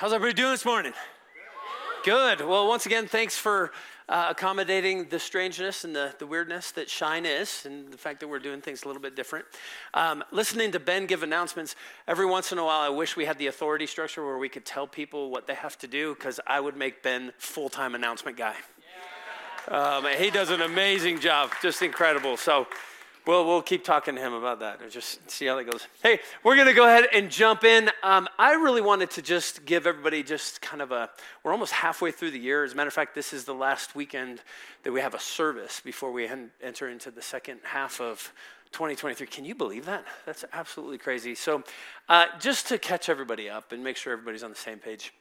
How's everybody doing this morning? Good. Well, once again, thanks for uh, accommodating the strangeness and the, the weirdness that Shine is, and the fact that we're doing things a little bit different. Um, listening to Ben give announcements, every once in a while, I wish we had the authority structure where we could tell people what they have to do, because I would make Ben full time announcement guy. Um, he does an amazing job, just incredible. So, well, we'll keep talking to him about that just see how that goes. Hey, we're going to go ahead and jump in. Um, I really wanted to just give everybody just kind of a, we're almost halfway through the year. As a matter of fact, this is the last weekend that we have a service before we enter into the second half of 2023. Can you believe that? That's absolutely crazy. So, uh, just to catch everybody up and make sure everybody's on the same page,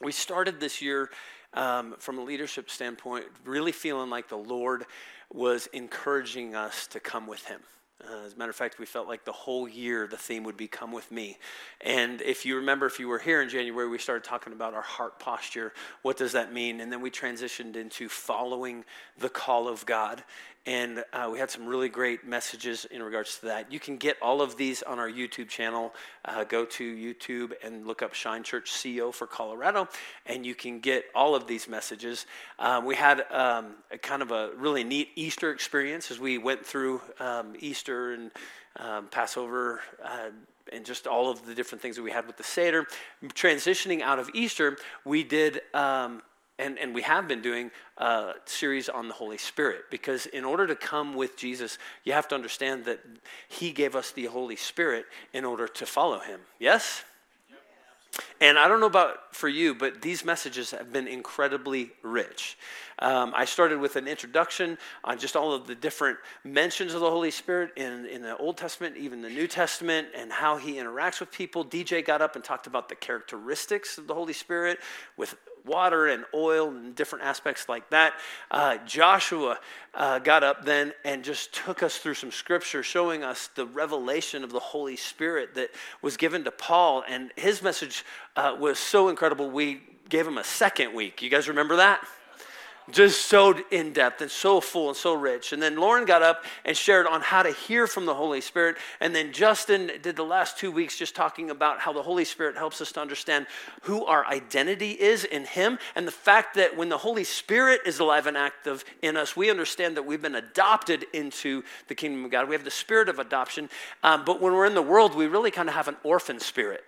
we started this year um, from a leadership standpoint, really feeling like the Lord was encouraging us to come with him. Uh, as a matter of fact, we felt like the whole year the theme would be come with me. And if you remember, if you were here in January, we started talking about our heart posture. What does that mean? And then we transitioned into following the call of God. And uh, we had some really great messages in regards to that. You can get all of these on our YouTube channel. Uh, go to YouTube and look up Shine Church CO for Colorado, and you can get all of these messages. Um, we had um, a kind of a really neat Easter experience as we went through um, Easter and um, Passover. Uh, and just all of the different things that we had with the Seder. Transitioning out of Easter, we did um, and, and we have been doing a series on the Holy Spirit because in order to come with Jesus, you have to understand that He gave us the Holy Spirit in order to follow Him. Yes? And I don't know about for you, but these messages have been incredibly rich. Um, I started with an introduction on just all of the different mentions of the Holy Spirit in, in the Old Testament, even the New Testament, and how he interacts with people. DJ got up and talked about the characteristics of the Holy Spirit with water and oil and different aspects like that. Uh, Joshua uh, got up then and just took us through some scripture showing us the revelation of the Holy Spirit that was given to Paul. And his message uh, was so incredible, we gave him a second week. You guys remember that? Just so in depth and so full and so rich. And then Lauren got up and shared on how to hear from the Holy Spirit. And then Justin did the last two weeks just talking about how the Holy Spirit helps us to understand who our identity is in Him and the fact that when the Holy Spirit is alive and active in us, we understand that we've been adopted into the kingdom of God. We have the spirit of adoption. Um, but when we're in the world, we really kind of have an orphan spirit.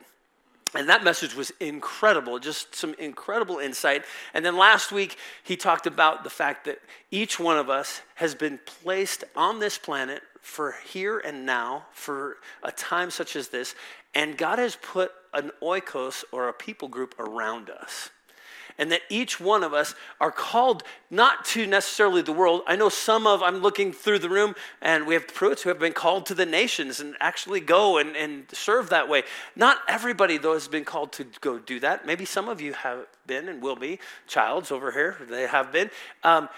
And that message was incredible, just some incredible insight. And then last week, he talked about the fact that each one of us has been placed on this planet for here and now, for a time such as this. And God has put an oikos or a people group around us and that each one of us are called not to necessarily the world. I know some of, I'm looking through the room, and we have Pruitts who have been called to the nations and actually go and, and serve that way. Not everybody, though, has been called to go do that. Maybe some of you have been and will be. Childs over here, they have been. Um,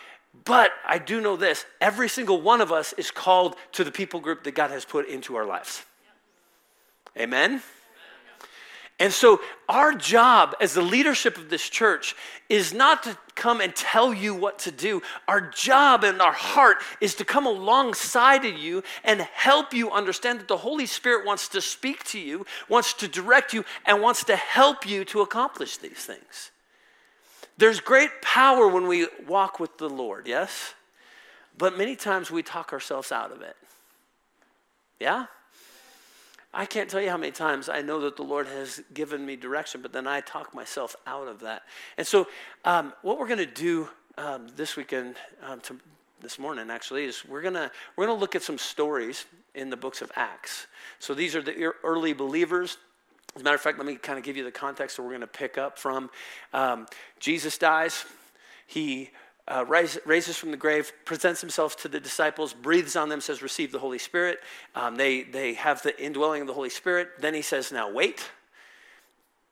but I do know this every single one of us is called to the people group that God has put into our lives. Amen? And so, our job as the leadership of this church is not to come and tell you what to do. Our job and our heart is to come alongside of you and help you understand that the Holy Spirit wants to speak to you, wants to direct you, and wants to help you to accomplish these things. There's great power when we walk with the Lord, yes? But many times we talk ourselves out of it. Yeah? I can't tell you how many times I know that the Lord has given me direction, but then I talk myself out of that. And so, um, what we're going to do um, this weekend, um, to, this morning actually, is we're going to we're going to look at some stories in the books of Acts. So these are the early believers. As a matter of fact, let me kind of give you the context that we're going to pick up from. Um, Jesus dies. He uh, raises from the grave, presents himself to the disciples, breathes on them, says, Receive the Holy Spirit. Um, they, they have the indwelling of the Holy Spirit. Then he says, Now wait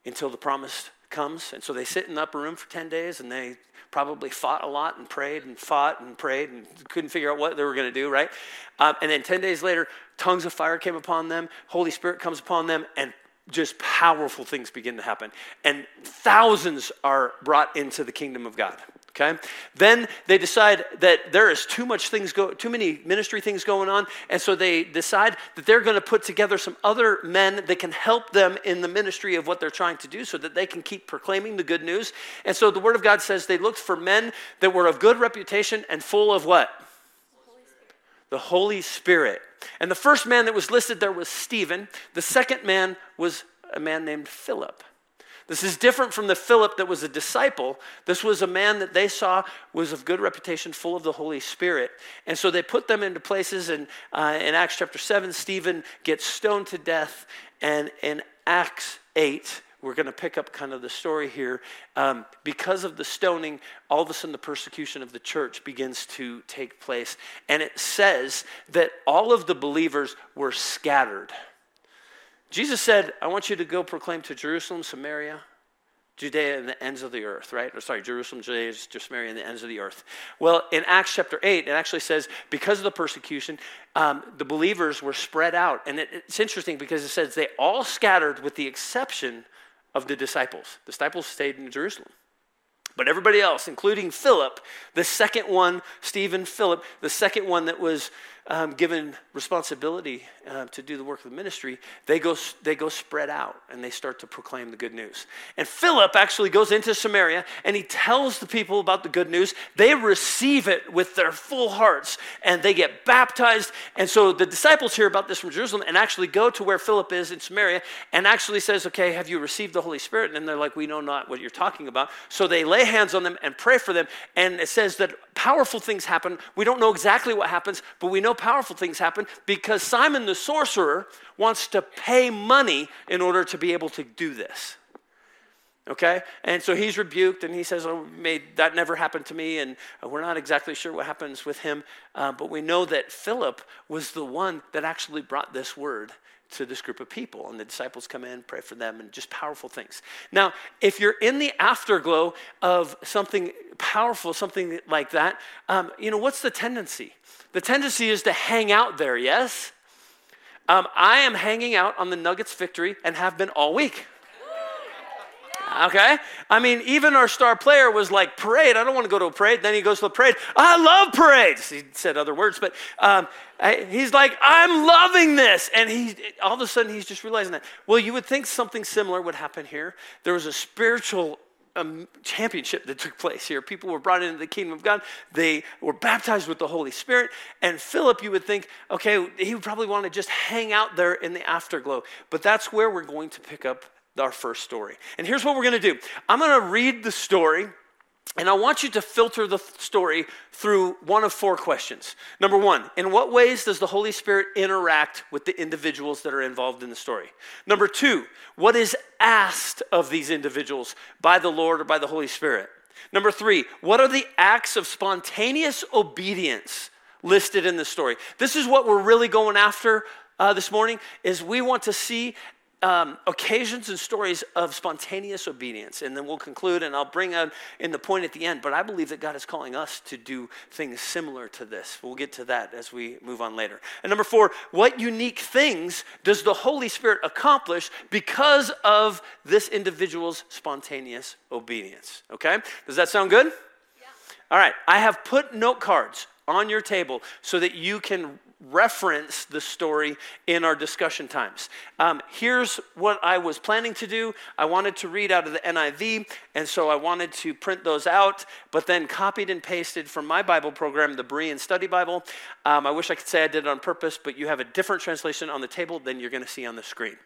until the promise comes. And so they sit in the upper room for 10 days and they probably fought a lot and prayed and fought and prayed and couldn't figure out what they were going to do, right? Um, and then 10 days later, tongues of fire came upon them, Holy Spirit comes upon them, and just powerful things begin to happen. And thousands are brought into the kingdom of God Okay? Then they decide that there is too much things go too many ministry things going on, and so they decide that they're going to put together some other men that can help them in the ministry of what they're trying to do so that they can keep proclaiming the good news. And so the word of God says they looked for men that were of good reputation and full of what? The Holy Spirit. And the first man that was listed there was Stephen. The second man was a man named Philip. This is different from the Philip that was a disciple. This was a man that they saw was of good reputation, full of the Holy Spirit. And so they put them into places. And uh, in Acts chapter 7, Stephen gets stoned to death. And in Acts 8, we're going to pick up kind of the story here. Um, because of the stoning, all of a sudden the persecution of the church begins to take place. And it says that all of the believers were scattered. Jesus said, I want you to go proclaim to Jerusalem, Samaria, Judea, and the ends of the earth, right? Or sorry, Jerusalem, Judea, Samaria, and the ends of the earth. Well, in Acts chapter 8, it actually says, because of the persecution, um, the believers were spread out. And it, it's interesting because it says they all scattered with the exception of the disciples. The disciples stayed in Jerusalem. But everybody else, including Philip, the second one, Stephen Philip, the second one that was um, given responsibility uh, to do the work of the ministry, they go, they go spread out and they start to proclaim the good news. And Philip actually goes into Samaria and he tells the people about the good news. They receive it with their full hearts and they get baptized. And so the disciples hear about this from Jerusalem and actually go to where Philip is in Samaria and actually says, Okay, have you received the Holy Spirit? And they're like, We know not what you're talking about. So they lay hands on them and pray for them. And it says that powerful things happen. We don't know exactly what happens, but we know powerful things happen because Simon the sorcerer wants to pay money in order to be able to do this. Okay? And so he's rebuked and he says, Oh, may that never happened to me. And uh, we're not exactly sure what happens with him. Uh, but we know that Philip was the one that actually brought this word to this group of people. And the disciples come in, pray for them, and just powerful things. Now, if you're in the afterglow of something powerful, something like that, um, you know, what's the tendency? The tendency is to hang out there, yes? Um, I am hanging out on the Nuggets victory and have been all week. Okay? I mean, even our star player was like, parade, I don't want to go to a parade. Then he goes to a parade. I love parades. He said other words, but um, I, he's like, I'm loving this. And he, all of a sudden, he's just realizing that. Well, you would think something similar would happen here. There was a spiritual um, championship that took place here. People were brought into the kingdom of God. They were baptized with the Holy Spirit. And Philip, you would think, okay, he would probably want to just hang out there in the afterglow. But that's where we're going to pick up our first story. And here's what we're going to do I'm going to read the story. And I want you to filter the story through one of four questions. Number one, in what ways does the Holy Spirit interact with the individuals that are involved in the story? Number two, what is asked of these individuals by the Lord or by the Holy Spirit? Number three, what are the acts of spontaneous obedience listed in the story? This is what we're really going after uh, this morning is we want to see um, occasions and stories of spontaneous obedience. And then we'll conclude, and I'll bring in the point at the end. But I believe that God is calling us to do things similar to this. We'll get to that as we move on later. And number four, what unique things does the Holy Spirit accomplish because of this individual's spontaneous obedience? Okay? Does that sound good? Yeah. All right. I have put note cards on your table so that you can reference the story in our discussion times. Um, here's what I was planning to do I wanted to read out of the NIV, and so I wanted to print those out, but then copied and pasted from my Bible program, the Berean Study Bible. Um, I wish I could say I did it on purpose, but you have a different translation on the table than you're going to see on the screen.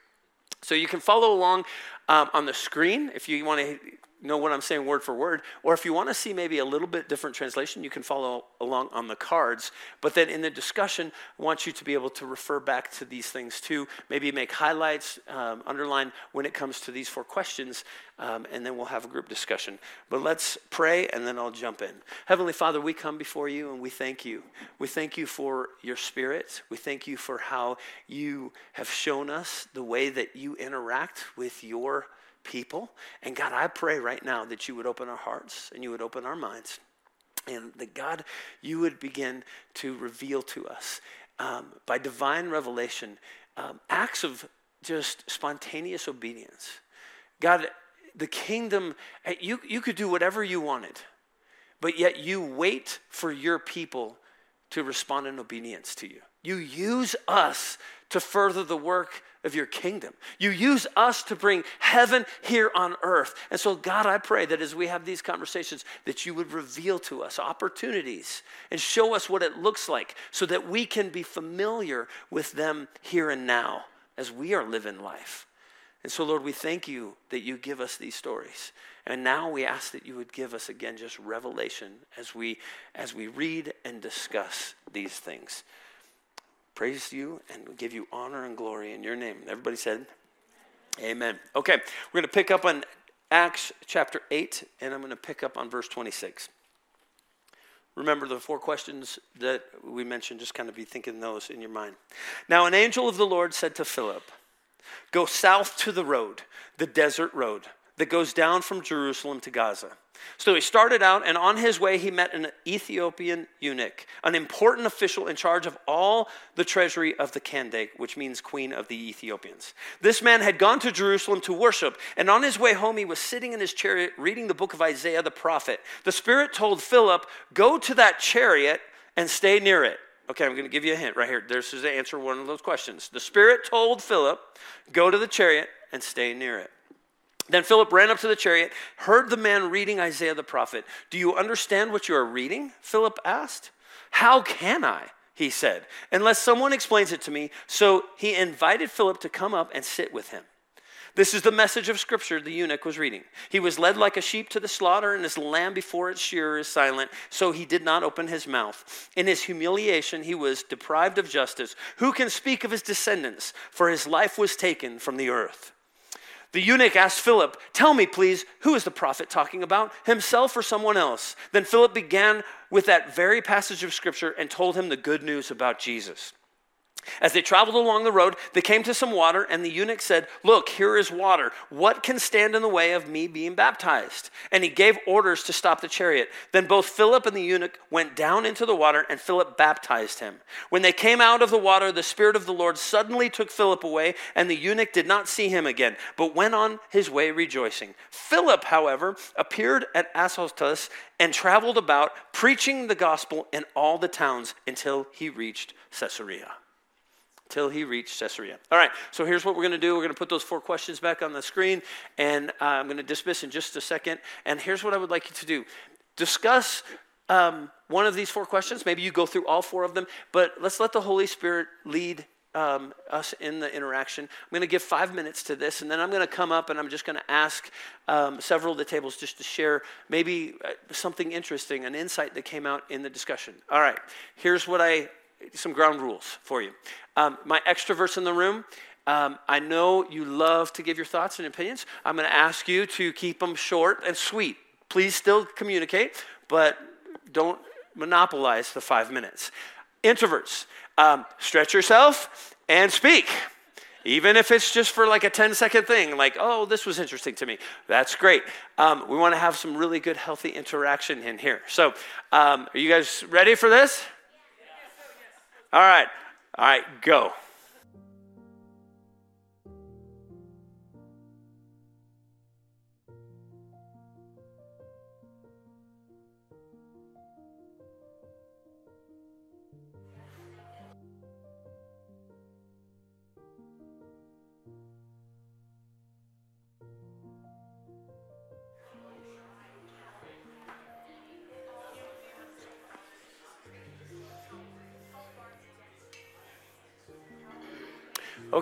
So you can follow along um, on the screen if you want to know what I'm saying word for word. Or if you want to see maybe a little bit different translation, you can follow along on the cards. But then in the discussion, I want you to be able to refer back to these things too. Maybe make highlights, um, underline when it comes to these four questions, um, and then we'll have a group discussion. But let's pray, and then I'll jump in. Heavenly Father, we come before you and we thank you. We thank you for your spirit. We thank you for how you have shown us the way that you interact with your people. And God, I pray right now that you would open our hearts and you would open our minds. And that God, you would begin to reveal to us um, by divine revelation um, acts of just spontaneous obedience. God, the kingdom, you, you could do whatever you wanted, but yet you wait for your people to respond in obedience to you. You use us to further the work of your kingdom. You use us to bring heaven here on earth. And so, God, I pray that as we have these conversations, that you would reveal to us opportunities and show us what it looks like so that we can be familiar with them here and now as we are living life. And so, Lord, we thank you that you give us these stories. And now we ask that you would give us again just revelation as we as we read and discuss these things. Praise you and give you honor and glory in your name. Everybody said, Amen. Okay, we're going to pick up on Acts chapter 8, and I'm going to pick up on verse 26. Remember the four questions that we mentioned, just kind of be thinking those in your mind. Now, an angel of the Lord said to Philip, Go south to the road, the desert road that goes down from Jerusalem to Gaza. So he started out, and on his way, he met an Ethiopian eunuch, an important official in charge of all the treasury of the Kandake, which means queen of the Ethiopians. This man had gone to Jerusalem to worship, and on his way home, he was sitting in his chariot reading the book of Isaiah the prophet. The Spirit told Philip, Go to that chariot and stay near it. Okay, I'm going to give you a hint right here. This is the answer to one of those questions. The Spirit told Philip, Go to the chariot and stay near it. Then Philip ran up to the chariot, heard the man reading Isaiah the prophet. Do you understand what you are reading? Philip asked. How can I? He said, unless someone explains it to me. So he invited Philip to come up and sit with him. This is the message of Scripture the eunuch was reading. He was led like a sheep to the slaughter, and his lamb before its shearer is silent, so he did not open his mouth. In his humiliation, he was deprived of justice. Who can speak of his descendants? For his life was taken from the earth. The eunuch asked Philip, Tell me, please, who is the prophet talking about, himself or someone else? Then Philip began with that very passage of scripture and told him the good news about Jesus. As they traveled along the road, they came to some water, and the eunuch said, Look, here is water. What can stand in the way of me being baptized? And he gave orders to stop the chariot. Then both Philip and the eunuch went down into the water, and Philip baptized him. When they came out of the water, the Spirit of the Lord suddenly took Philip away, and the eunuch did not see him again, but went on his way rejoicing. Philip, however, appeared at Azotus and traveled about, preaching the gospel in all the towns until he reached Caesarea till he reached Caesarea. All right, so here's what we're going to do. We're going to put those four questions back on the screen, and uh, I'm going to dismiss in just a second. And here's what I would like you to do discuss um, one of these four questions. Maybe you go through all four of them, but let's let the Holy Spirit lead. Um, us in the interaction. I'm going to give five minutes to this, and then I'm going to come up and I'm just going to ask um, several of the tables just to share maybe uh, something interesting, an insight that came out in the discussion. All right, here's what I some ground rules for you. Um, my extroverts in the room, um, I know you love to give your thoughts and opinions. I'm going to ask you to keep them short and sweet. Please still communicate, but don't monopolize the five minutes. Introverts, um, stretch yourself and speak. Even if it's just for like a 10 second thing, like, oh, this was interesting to me. That's great. Um, we want to have some really good, healthy interaction in here. So, um, are you guys ready for this? All right. All right, go.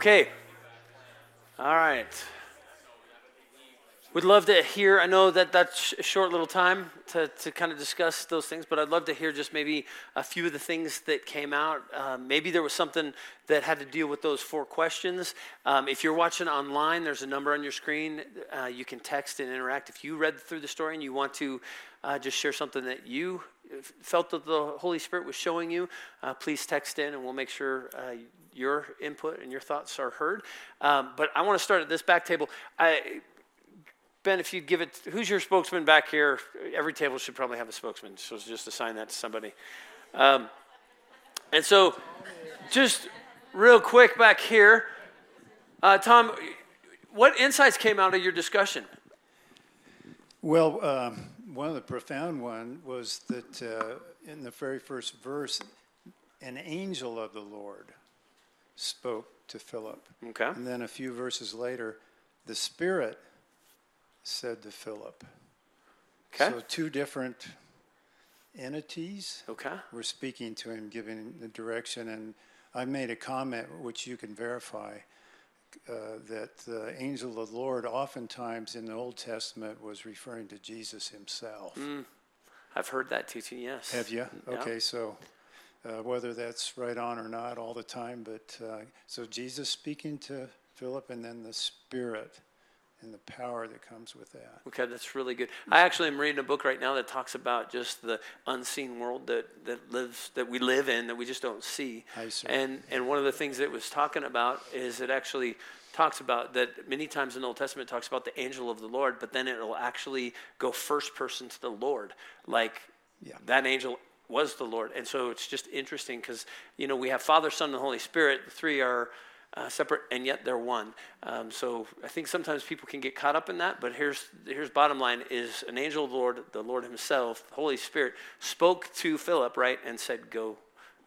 Okay. All right. We'd love to hear. I know that that's a short little time to, to kind of discuss those things, but I'd love to hear just maybe a few of the things that came out. Um, maybe there was something that had to deal with those four questions. Um, if you're watching online, there's a number on your screen. Uh, you can text and interact. If you read through the story and you want to uh, just share something that you felt that the Holy Spirit was showing you, uh, please text in and we'll make sure uh, your input and your thoughts are heard. Um, but I want to start at this back table. I, Ben, if you give it, who's your spokesman back here? Every table should probably have a spokesman, so just assign that to somebody. Um, and so, just real quick back here, uh, Tom, what insights came out of your discussion? Well, um, one of the profound one was that uh, in the very first verse, an angel of the Lord spoke to Philip. Okay. And then a few verses later, the Spirit said to Philip. Okay. So two different entities Okay. were speaking to him, giving the direction. And I made a comment, which you can verify, uh, that the angel of the Lord oftentimes in the Old Testament was referring to Jesus himself. I've heard that teaching, yes. Have you? Yeah. Okay, so uh, whether that's right on or not all the time, but uh, so Jesus speaking to Philip and then the Spirit and the power that comes with that. Okay, that's really good. I actually am reading a book right now that talks about just the unseen world that, that lives that we live in that we just don't see. I see. And and one of the things that it was talking about is it actually talks about that many times in the Old Testament it talks about the angel of the Lord, but then it'll actually go first person to the Lord. Like Yeah. that angel was the Lord. And so it's just interesting because, you know, we have Father, Son, and Holy Spirit. The three are uh, separate and yet they're one. Um, so I think sometimes people can get caught up in that. But here's, here's bottom line is an angel of the Lord, the Lord himself, the Holy Spirit, spoke to Philip, right, and said, go,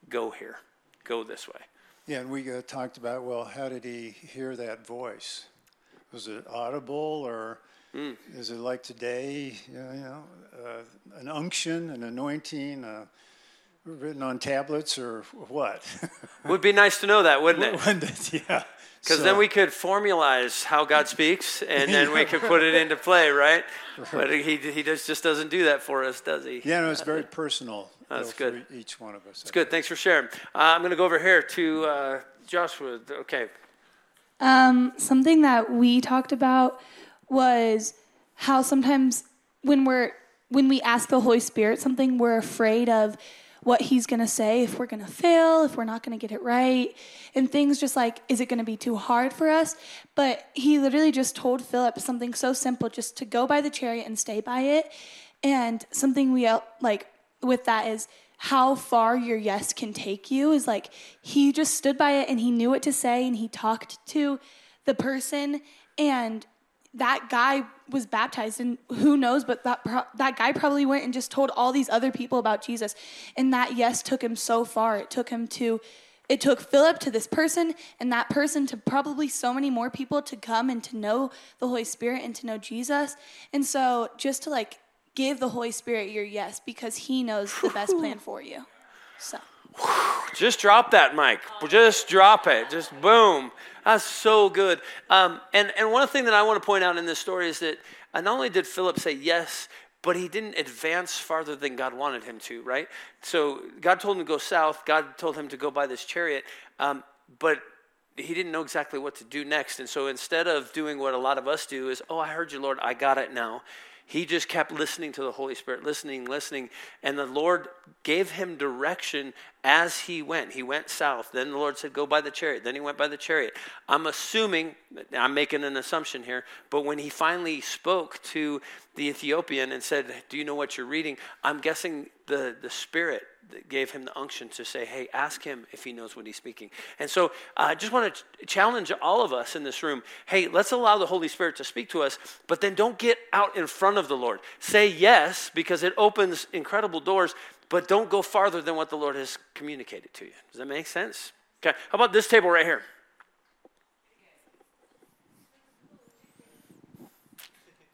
go here, go this way. Yeah, and we uh, talked about well, how did he hear that voice? Was it audible or is it like today? You know, you know uh, an unction, an anointing, uh, written on tablets, or what? Would be nice to know that, wouldn't it? Wouldn't it? yeah. Because So- then we could formalize how God speaks, and then we could put it into play, right? But he, he just, just doesn't do that for us, does he? Yeah, no, it's very personal. That's though, good. For each one of us. It's good. Thanks for sharing. Uh, I'm going to go over here to uh, Joshua. Okay. Um, something that we talked about was how sometimes when we're when we ask the Holy Spirit something, we're afraid of what He's gonna say, if we're gonna fail, if we're not gonna get it right, and things just like, is it gonna be too hard for us? But He literally just told Philip something so simple, just to go by the chariot and stay by it. And something we like with that is how far your yes can take you is like he just stood by it and he knew what to say and he talked to the person and that guy was baptized and who knows but that pro- that guy probably went and just told all these other people about Jesus. And that yes took him so far. It took him to it took Philip to this person and that person to probably so many more people to come and to know the Holy Spirit and to know Jesus. And so just to like give the Holy Spirit your yes because he knows the best plan for you. So Just drop that mic. Just drop it. Just boom. That's so good. Um, and, and one thing that I want to point out in this story is that uh, not only did Philip say yes, but he didn't advance farther than God wanted him to, right? So God told him to go south. God told him to go by this chariot. Um, but he didn't know exactly what to do next. And so instead of doing what a lot of us do is, oh, I heard you, Lord, I got it now. He just kept listening to the Holy Spirit, listening, listening. And the Lord gave him direction as he went. He went south. Then the Lord said, Go by the chariot. Then he went by the chariot. I'm assuming, I'm making an assumption here, but when he finally spoke to the Ethiopian and said, Do you know what you're reading? I'm guessing the, the Spirit gave him the unction to say, Hey, ask him if he knows what he's speaking. And so I just want to ch- challenge all of us in this room hey, let's allow the Holy Spirit to speak to us, but then don't get out in front of the Lord. Say yes, because it opens incredible doors, but don't go farther than what the Lord has communicated to you. Does that make sense? Okay, how about this table right here?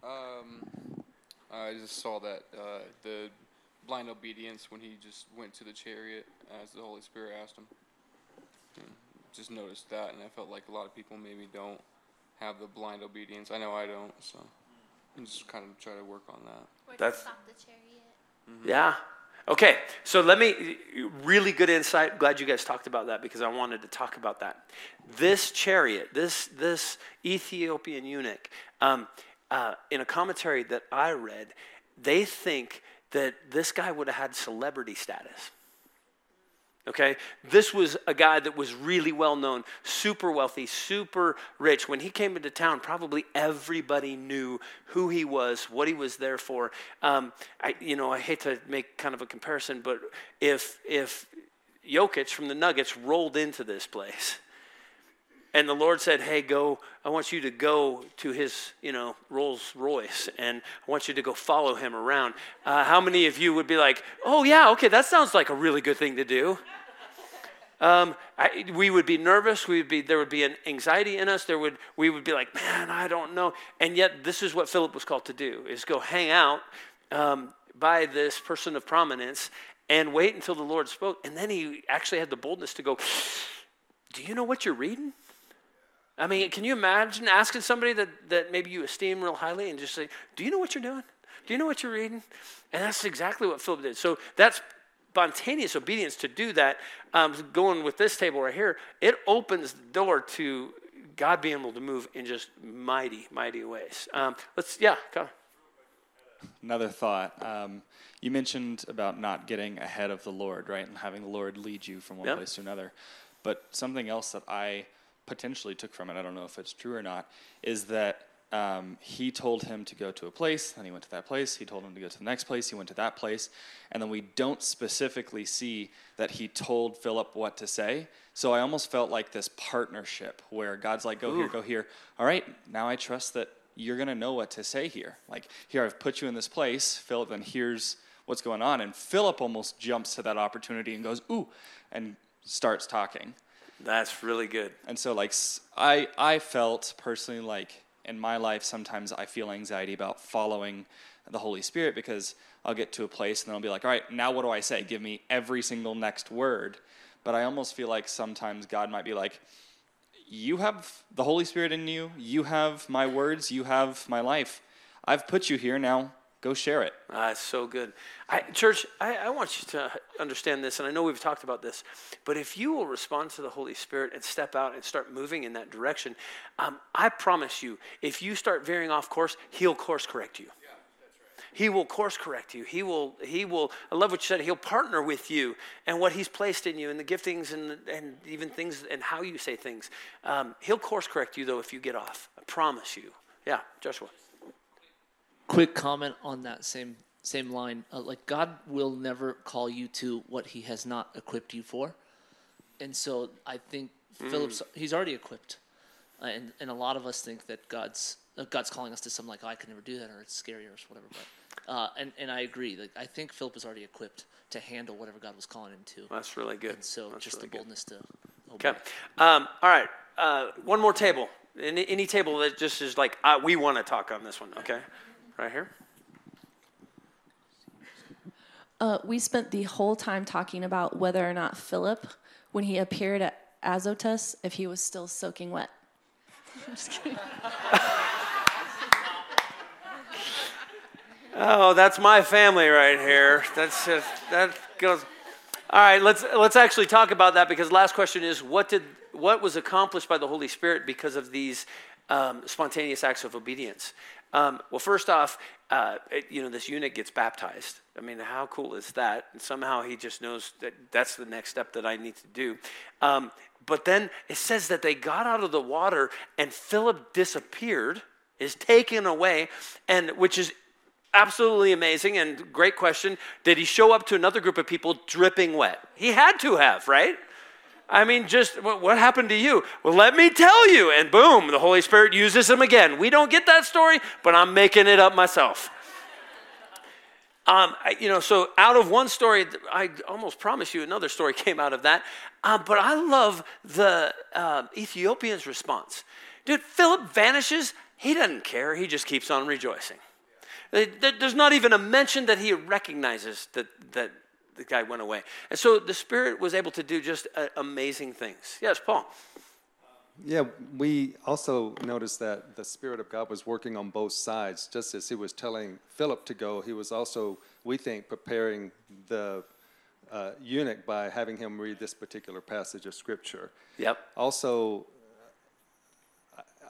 Um, I just saw that uh, the blind obedience when he just went to the chariot as the Holy Spirit asked him. And just noticed that, and I felt like a lot of people maybe don't have the blind obedience. I know I don't, so I'm just kind of try to work on that. That's- stop the chariot. Yeah. Okay, so let me, really good insight. Glad you guys talked about that because I wanted to talk about that. This chariot, this, this Ethiopian eunuch, um, uh, in a commentary that I read, they think that this guy would have had celebrity status. Okay, this was a guy that was really well known, super wealthy, super rich. When he came into town, probably everybody knew who he was, what he was there for. Um, I, you know, I hate to make kind of a comparison, but if if Jokic from the Nuggets rolled into this place, and the Lord said, "Hey, go. I want you to go to his, you know, Rolls Royce, and I want you to go follow him around." Uh, how many of you would be like, "Oh yeah, okay, that sounds like a really good thing to do"? Um, I, we would be nervous. We would be there would be an anxiety in us. There would we would be like, "Man, I don't know." And yet, this is what Philip was called to do: is go hang out um, by this person of prominence and wait until the Lord spoke. And then he actually had the boldness to go, "Do you know what you're reading?" I mean, can you imagine asking somebody that, that maybe you esteem real highly and just say, Do you know what you're doing? Do you know what you're reading? And that's exactly what Philip did. So that's spontaneous obedience to do that. Um, going with this table right here, it opens the door to God being able to move in just mighty, mighty ways. Um, let's, yeah, Connor. Another thought. Um, you mentioned about not getting ahead of the Lord, right? And having the Lord lead you from one Yep. place to another. But something else that I potentially took from it, I don't know if it's true or not, is that um, he told him to go to a place, and he went to that place. He told him to go to the next place, he went to that place. And then we don't specifically see that he told Philip what to say. So I almost felt like this partnership where God's like, go here, go here. All right, now I trust that you're going to know what to say here. Like, here, I've put you in this place, Philip, and here's what's going on. And Philip almost jumps to that opportunity and goes, ooh, and starts talking. That's really good. And so, like, I I felt personally like in my life, sometimes I feel anxiety about following the Holy Spirit because I'll get to a place and then I'll be like, all right, now what do I say? Give me every single next word. But I almost feel like sometimes God might be like, you have the Holy Spirit in you, you have my words, you have my life. I've put you here, now go share it. Ah, it's so good. I, church, I, I want you to understand this, and I know we've talked about this, but if you will respond to the Holy Spirit and step out and start moving in that direction, um, I promise you, if you start veering off course, He'll course correct you. He will course correct you. He will, he will, I love what you said, he'll partner with you and what he's placed in you and the giftings and, and even things and how you say things. Um, he'll course correct you though if you get off. I promise you. Yeah, Joshua. Quick comment on that same same line uh, like god will never call you to what he has not equipped you for and so i think philip's he's already equipped uh, and and a lot of us think that god's uh, god's calling us to something like oh, i can never do that or it's scary or whatever but uh, and, and i agree like i think philip is already equipped to handle whatever god was calling him to That's really good. and so That's just really the good. boldness to. Okay. Um, all right. Uh, one more table. Any, any table that just is like, uh, we want to talk on this one. Okay. Right here. Uh, we spent the whole time talking about whether or not Philip, when he appeared at Azotus, if he was still soaking wet. I'm just kidding. Oh, that's my family right here. That's just, that goes. All right, let's let's actually talk about that because last question is what did what was accomplished by the Holy Spirit because of these um, spontaneous acts of obedience? Um, well, first off, uh, it- you know this eunuch gets baptized. I mean, how cool is that? And somehow he just knows that that's the next step that I need to do. Um, but then it says that they got out of the water and Philip disappeared, is taken away, and which is absolutely amazing and great question. Did he show up to another group of people dripping wet? He had to have, right? I mean, just what, what happened to you? Well, let me tell you. And boom, the Holy Spirit uses him again. We don't get that story, but I'm making it up myself. Um, I, you know, so out of one story, I almost promise you another story came out of that. Uh, but I love the uh, Ethiopian's response. Dude, Philip vanishes. He doesn't care. He just keeps on rejoicing. There- there- There's not even a mention that he recognizes that, that the guy went away. And so the Spirit was able to do just uh, amazing things. Yes, Paul. Yeah, we also noticed that the Spirit of God was working on both sides. Just as He was telling Philip to go, He was also, we think, preparing the uh, eunuch by having him read this particular passage of Scripture. Yep. Also,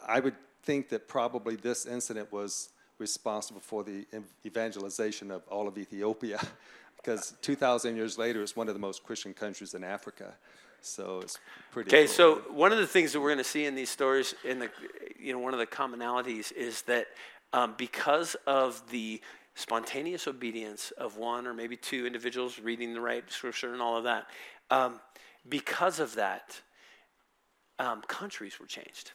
I would think that probably this incident was responsible for the evangelization of all of Ethiopia, because 2,000 years later, it's one of the most Christian countries in Africa. So it's pretty. Okay, cool. so one of the things that we're going to see in these stories, in the, you know, one of the commonalities is that um, because of the spontaneous obedience of one or maybe two individuals reading the right scripture and all of that, um, because of that, um, countries were changed.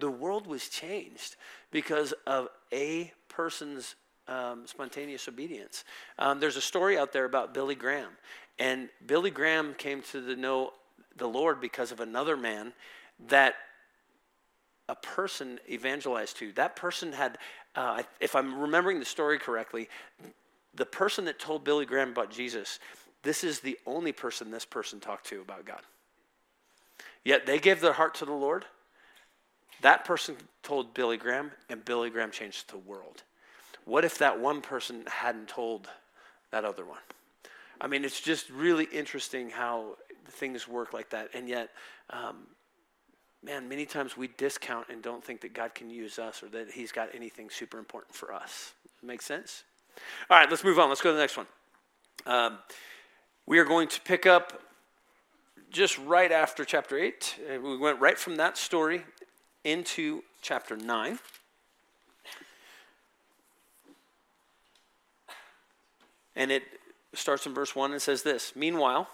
The world was changed because of a person's um, spontaneous obedience. Um, there's a story out there about Billy Graham, and Billy Graham came to the know the Lord because of another man that a person evangelized to. That person had, uh, if I'm remembering the story correctly, the person that told Billy Graham about Jesus, this is the only person this person talked to about God. Yet they gave their heart to the Lord. That person told Billy Graham, and Billy Graham changed the world. What if that one person hadn't told that other one? I mean, it's just really interesting how things work like that. And yet, um, man, many times we discount and don't think that God can use us or that He's got anything super important for us. Make sense? All right, let's move on. Let's go to the next one. Um, we are going to pick up just right after chapter 8. Uh, we went right from that story into chapter 9. And it starts in verse 1 and says this Meanwhile,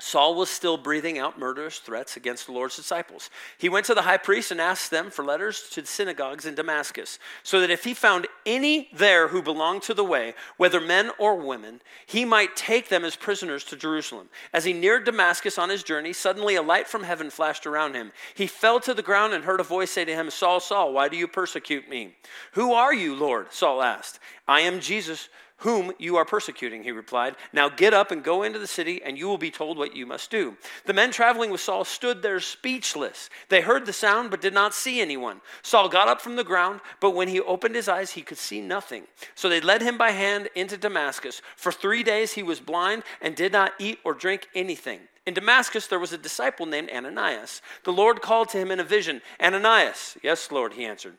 Saul was still breathing out murderous threats against the Lord's disciples. He went to the high priest and asked them for letters to the synagogues in Damascus, so that if he found any there who belonged to the way, whether men or women, he might take them as prisoners to Jerusalem. As he neared Damascus on his journey, suddenly a light from heaven flashed around him. He fell to the ground and heard a voice say to him, Saul, Saul, why do you persecute me? Who are you, Lord? Saul asked. I am Jesus whom you are persecuting, he replied. Now get up and go into the city, and you will be told what you must do. The men traveling with Saul stood there speechless. They heard the sound, but did not see anyone. Saul got up from the ground, but when he opened his eyes, he could see nothing. So they led him by hand into Damascus. For three days he was blind and did not eat or drink anything. In Damascus, there was a disciple named Ananias. The Lord called to him in a vision Ananias. Yes, Lord, he answered.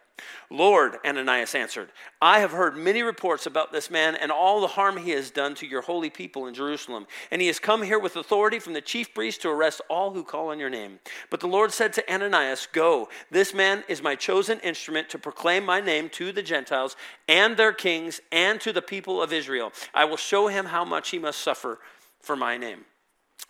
Lord, Ananias answered, I have heard many reports about this man and all the harm he has done to your holy people in Jerusalem. And he has come here with authority from the chief priest to arrest all who call on your name. But the Lord said to Ananias, Go, this man is my chosen instrument to proclaim my name to the Gentiles and their kings and to the people of Israel. I will show him how much he must suffer for my name.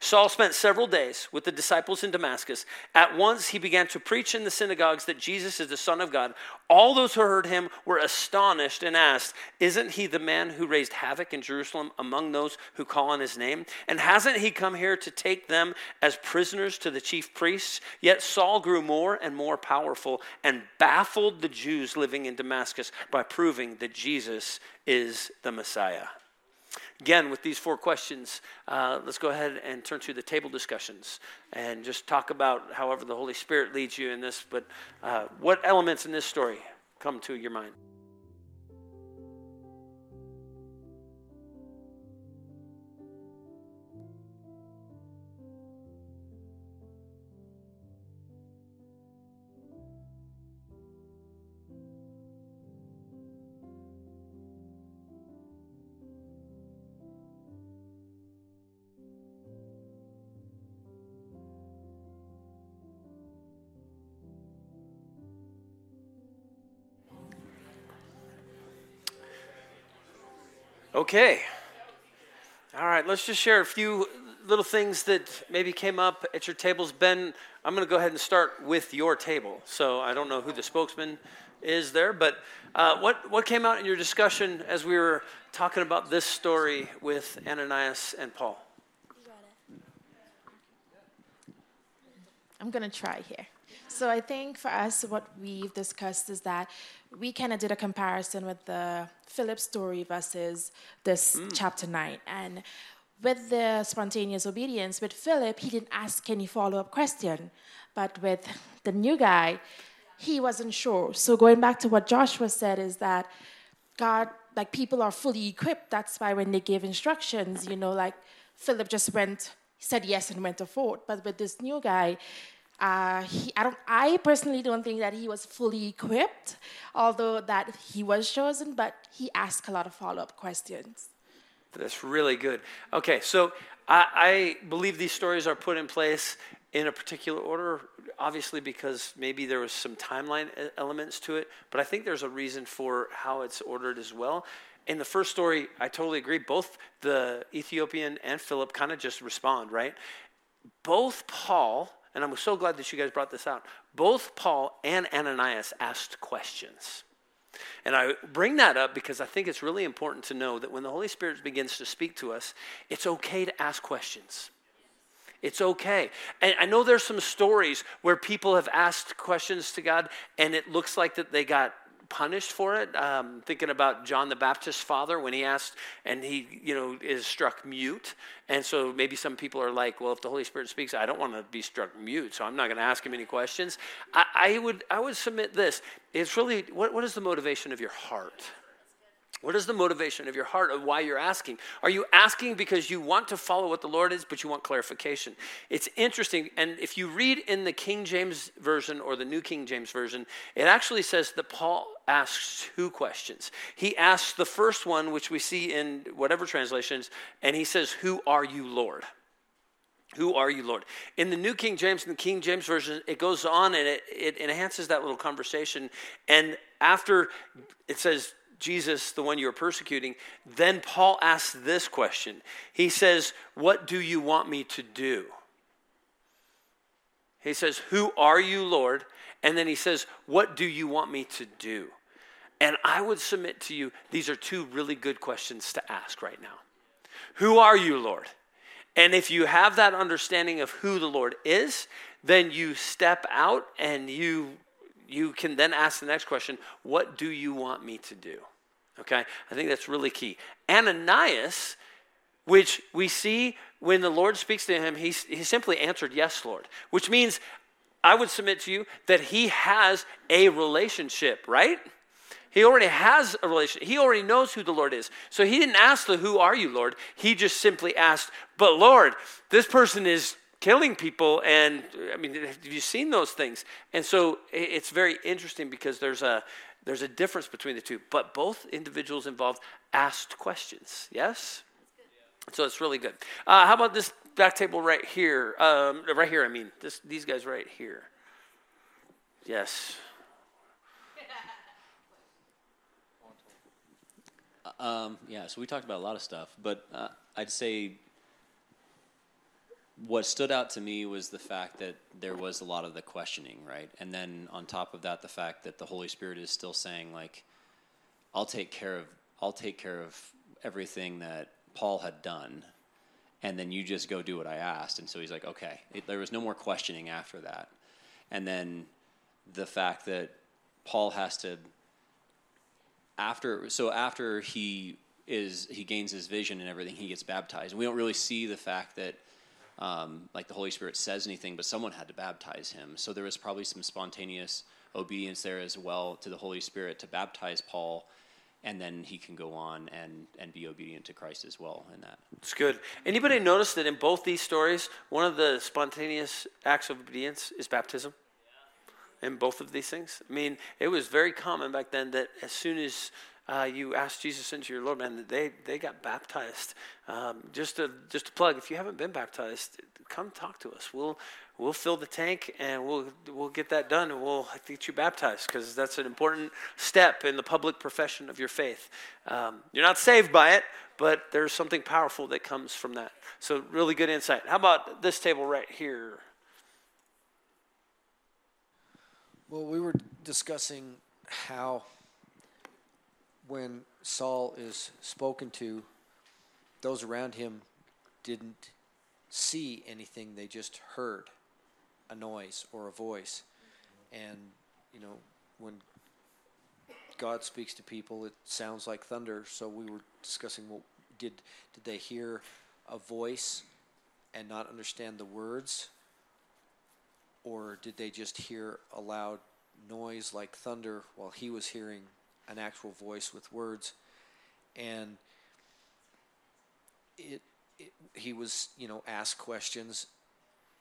Saul spent several days with the disciples in Damascus. At once he began to preach in the synagogues that Jesus is the Son of God. All those who heard him were astonished and asked, Isn't he the man who raised havoc in Jerusalem among those who call on his name? And hasn't he come here to take them as prisoners to the chief priests? Yet Saul grew more and more powerful and baffled the Jews living in Damascus by proving that Jesus is the Messiah. Again, with these four questions, uh, let's go ahead and turn to the table discussions and just talk about however the Holy Spirit leads you in this. But uh, what elements in this story come to your mind? Okay. All right, let's just share a few little things that maybe came up at your tables. Ben, I'm going to go ahead and start with your table. So I don't know who the spokesman is there, but uh, what, what came out in your discussion as we were talking about this story with Ananias and Paul? I'm going to try here. So I think for us, what we've discussed is that we kind of did a comparison with the Philip story versus this mm. chapter 9. And with the spontaneous obedience, with Philip, he didn't ask any follow up question. But with the new guy, he wasn't sure. So going back to what Joshua said is that God, like people are fully equipped. That's why when they give instructions, you know, like Philip just went, said yes and went to fort. But with this new guy, uh, he, I don't. I personally don't think that he was fully equipped, although that he was chosen. But he asked a lot of follow-up questions. That's really good. Okay, so I, I believe these stories are put in place in a particular order, obviously because maybe there was some timeline elements to it, but I think there's a reason for how it's ordered as well. In the first story, I totally agree. Both the Ethiopian and Philip kind of just respond, right? Both Paul, and I'm so glad that you guys brought this out, both Paul and Ananias asked questions. And I bring that up because I think it's really important to know that when the Holy Spirit begins to speak to us, it's okay to ask questions. It's okay. And I know there's some stories where people have asked questions to God and it looks like that they got punished for it. Um, thinking about John the Baptist's father when he asked and he, you know, is struck mute. And so maybe some people are like, well, if the Holy Spirit speaks, I don't want to be struck mute, so I'm not going to ask him any questions. I, I, would, I would submit this. It's really, what, what is the motivation of your heart? What is the motivation of your heart of why you're asking? Are you asking because you want to follow what the Lord is, but you want clarification? It's interesting. And if you read in the King James Version or the New King James Version, it actually says that Paul asks two questions. He asks the first one, which we see in whatever translations, and he says, Who are you, Lord? Who are you, Lord? In the New King James and the King James Version, it goes on and it, it enhances that little conversation. And after it says, Jesus, the one you're persecuting, then Paul asks this question. He says, What do you want me to do? He says, Who are you, Lord? And then he says, What do you want me to do? And I would submit to you, these are two really good questions to ask right now. Who are you, Lord? And if you have that understanding of who the Lord is, then you step out and you you can then ask the next question, what do you want me to do? Okay? I think that's really key. Ananias, which we see when the Lord speaks to him, he, he simply answered, Yes, Lord, which means I would submit to you that he has a relationship, right? He already has a relationship. He already knows who the Lord is. So he didn't ask the who are you, Lord? He just simply asked, but Lord, this person is killing people and I mean have you seen those things? And so it's very interesting because there's a there's a difference between the two, but both individuals involved asked questions. Yes? So it's really good. Uh, how about this back table right here? Um, right here, I mean, this, these guys right here. Yes. Um, yeah, so we talked about a lot of stuff, but uh, I'd say what stood out to me was the fact that there was a lot of the questioning, right? And then on top of that, the fact that the Holy Spirit is still saying, like, I'll take care of, I'll take care of everything that Paul had done, and then you just go do what I asked. And so he's like, okay. It, there was no more questioning after that. And then the fact that Paul has to, after, so after he is, he gains his vision and everything, he gets baptized. And we don't really see the fact that um, like the Holy Spirit says anything, but someone had to baptize him. So there was probably some spontaneous obedience there as well to the Holy Spirit to baptize Paul, and then he can go on and, and be obedient to Christ as well in that. It's good. Anybody notice that in both these stories, one of the spontaneous acts of obedience is baptism? In both of these things? I mean, it was very common back then that as soon as uh, you asked Jesus into your Lord, man, they, they got baptized. Um, just to just to plug, if you haven't been baptized, come talk to us. We'll we'll fill the tank and we'll we'll get that done and we'll get you baptized because that's an important step in the public profession of your faith. Um, you're not saved by it, but there's something powerful that comes from that. So really good insight. How about this table right here? Well, we were discussing how when Saul is spoken to, those around him didn't see anything, they just heard a noise or a voice. And, you know, when God speaks to people, it sounds like thunder. So we were discussing well, did, did they hear a voice and not understand the words? Or did they just hear a loud noise like thunder while he was hearing an actual voice with words? And it it, he was, you know, asked questions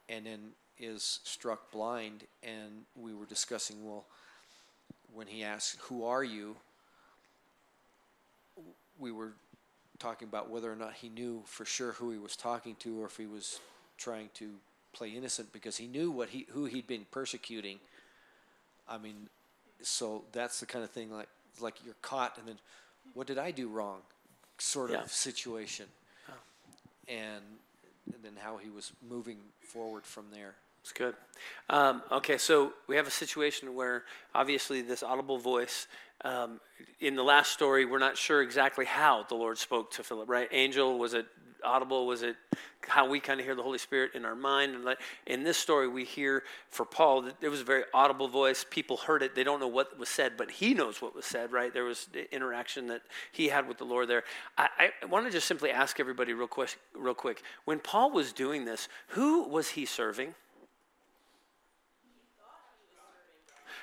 and then is struck blind. And we were discussing, well, when he asked, Who are you? we were talking about whether or not he knew for sure who he was talking to or if he was trying to play innocent because he knew what he who he'd been persecuting. I mean, so that's the kind of thing like like you're caught and then what did I do wrong sort Yeah. of situation. And, and then how he was moving forward from there. It's good. Um, okay, so we have a situation where obviously this audible voice. Um, in the last story, we're not sure exactly how the Lord spoke to Philip. Right? Angel was it audible? Was it how we kind of hear the Holy Spirit in our mind? And in this story, we hear for Paul that it was a very audible voice. People heard it. They don't know what was said, but he knows what was said. Right? There was the interaction that he had with the Lord there. I, I want to just simply ask everybody real quick. Real quick. When Paul was doing this, who was he serving?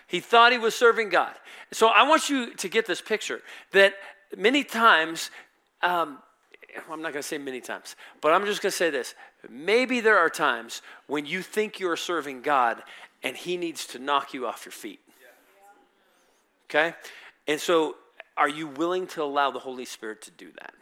He thought he was serving God. So I want you to get this picture that many times, um, I'm not going to say many times, but I'm just going to say this. Maybe there are times when you think you're serving God and He needs to knock you off your feet. Okay? And so, are you willing to allow the Holy Spirit to do that?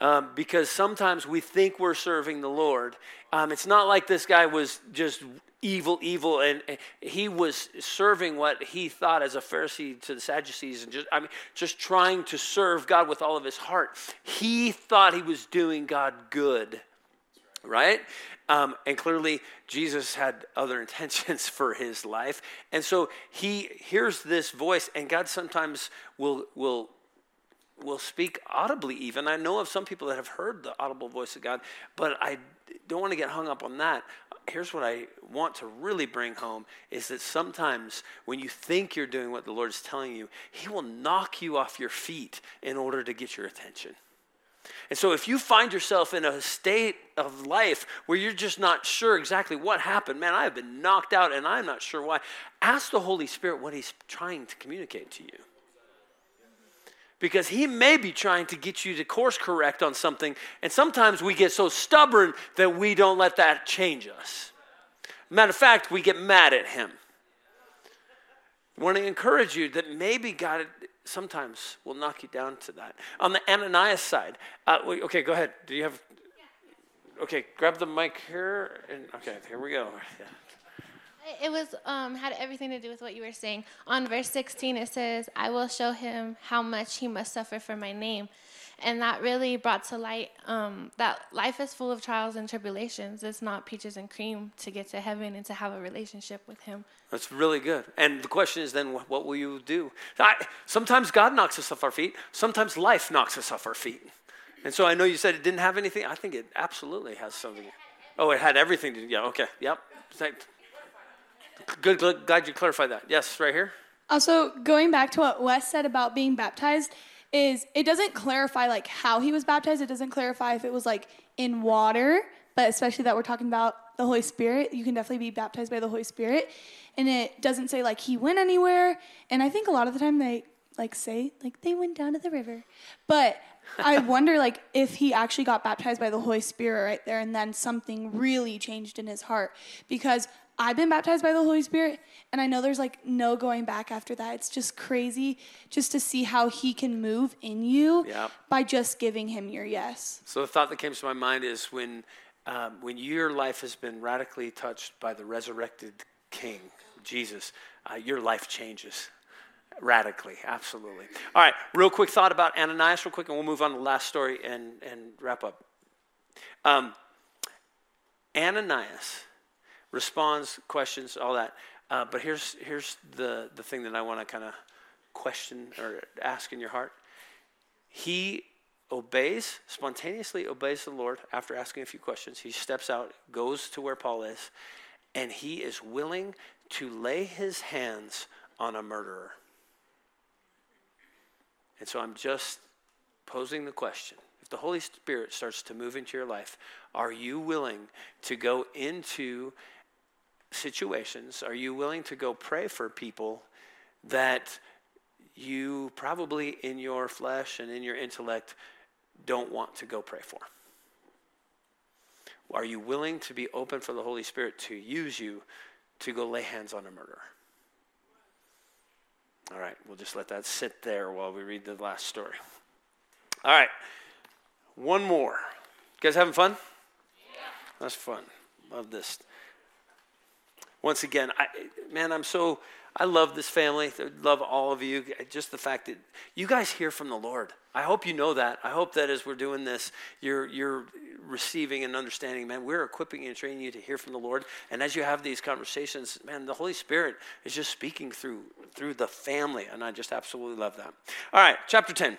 Um, because sometimes we think we're serving the Lord. Um, it's not like this guy was just evil, evil, and he was serving what he thought as a Pharisee to the Sadducees, and just I mean, just trying to serve God with all of his heart. He thought he was doing God good, right? Um, and clearly, Jesus had other intentions for his life, and so he hears this voice, and God sometimes will will will speak audibly even i know of some people that have heard the audible voice of god but i don't want to get hung up on that here's what i want to really bring home is that sometimes when you think you're doing what the lord is telling you he will knock you off your feet in order to get your attention. And so if you find yourself in a state of life where you're just not sure exactly what happened man i have been knocked out and i'm not sure why ask the holy spirit what he's trying to communicate to you because he may be trying to get you to course correct on something. And sometimes we get so stubborn that we don't let that change us. Matter of fact, we get mad at him. I want to encourage you that maybe God sometimes will knock you down to that. On the Ananias side, uh, okay, go ahead. Do you have? Okay, grab the mic here. And okay, here we go. It was um, had everything to do with what you were saying. On verse 16, it says, "I will show him how much he must suffer for my name," and that really brought to light um, that life is full of trials and tribulations. It's not peaches and cream to get to heaven and to have a relationship with Him. That's really good. And the question is then, what will you do? I, sometimes God knocks us off our feet. Sometimes life knocks us off our feet. And so I know you said it didn't have anything. I think it absolutely has something. Oh, it had everything to. Yeah. Okay. Yep. Good glad you clarified that. Yes, right here. Also, going back to what Wes said about being baptized, is it doesn't clarify like how he was baptized. It doesn't clarify if it was like in water, but especially that we're talking about the Holy Spirit. You can definitely be baptized by the Holy Spirit, and it doesn't say like he went anywhere. And I think a lot of the time they like say like they went down to the river, but I wonder like if he actually got baptized by the Holy Spirit right there, and then something really changed in his heart because I've been baptized by the Holy Spirit, and I know there's like no going back after that. It's just crazy just to see how He can move in you by just giving Him your yes. So the thought that came to my mind is when, um, when your life has been radically touched by the resurrected King, Jesus, uh, your life changes radically. Absolutely. All right, real quick thought about Ananias, real quick, and we'll move on to the last story and, and wrap up. Um, Ananias responds, questions, all that. Uh, but here's, here's the, the thing that I want to kind of question or ask in your heart. He obeys, spontaneously obeys the Lord after asking a few questions. He steps out, goes to where Paul is, and he is willing to lay his hands on a murderer. And so I'm just posing the question if the Holy Spirit starts to move into your life, are you willing to go into situations? Are you willing to go pray for people that you probably in your flesh and in your intellect don't want to go pray for? Are you willing to be open for the Holy Spirit to use you to go lay hands on a murderer? All right, we'll just let that sit there while we read the last story. All right, one more. You guys having fun? Yeah. That's fun. Love this. Once again, I, man, I'm so, I love this family. I love all of you. Just the fact that you guys hear from the Lord. I hope you know that. I hope that as we're doing this, you're, you're receiving and understanding, man, we're equipping and training you to hear from the Lord. And as you have these conversations, man, the Holy Spirit is just speaking through, through the family. And I just absolutely love that. All right, chapter 10.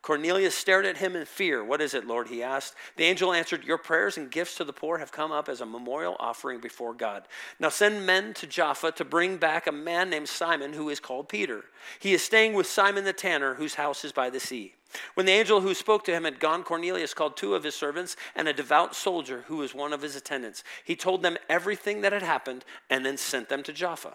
Cornelius stared at him in fear. What is it, Lord? he asked. The angel answered, Your prayers and gifts to the poor have come up as a memorial offering before God. Now send men to Jaffa to bring back a man named Simon who is called Peter. He is staying with Simon the tanner, whose house is by the sea. When the angel who spoke to him had gone, Cornelius called two of his servants and a devout soldier who was one of his attendants. He told them everything that had happened and then sent them to Jaffa.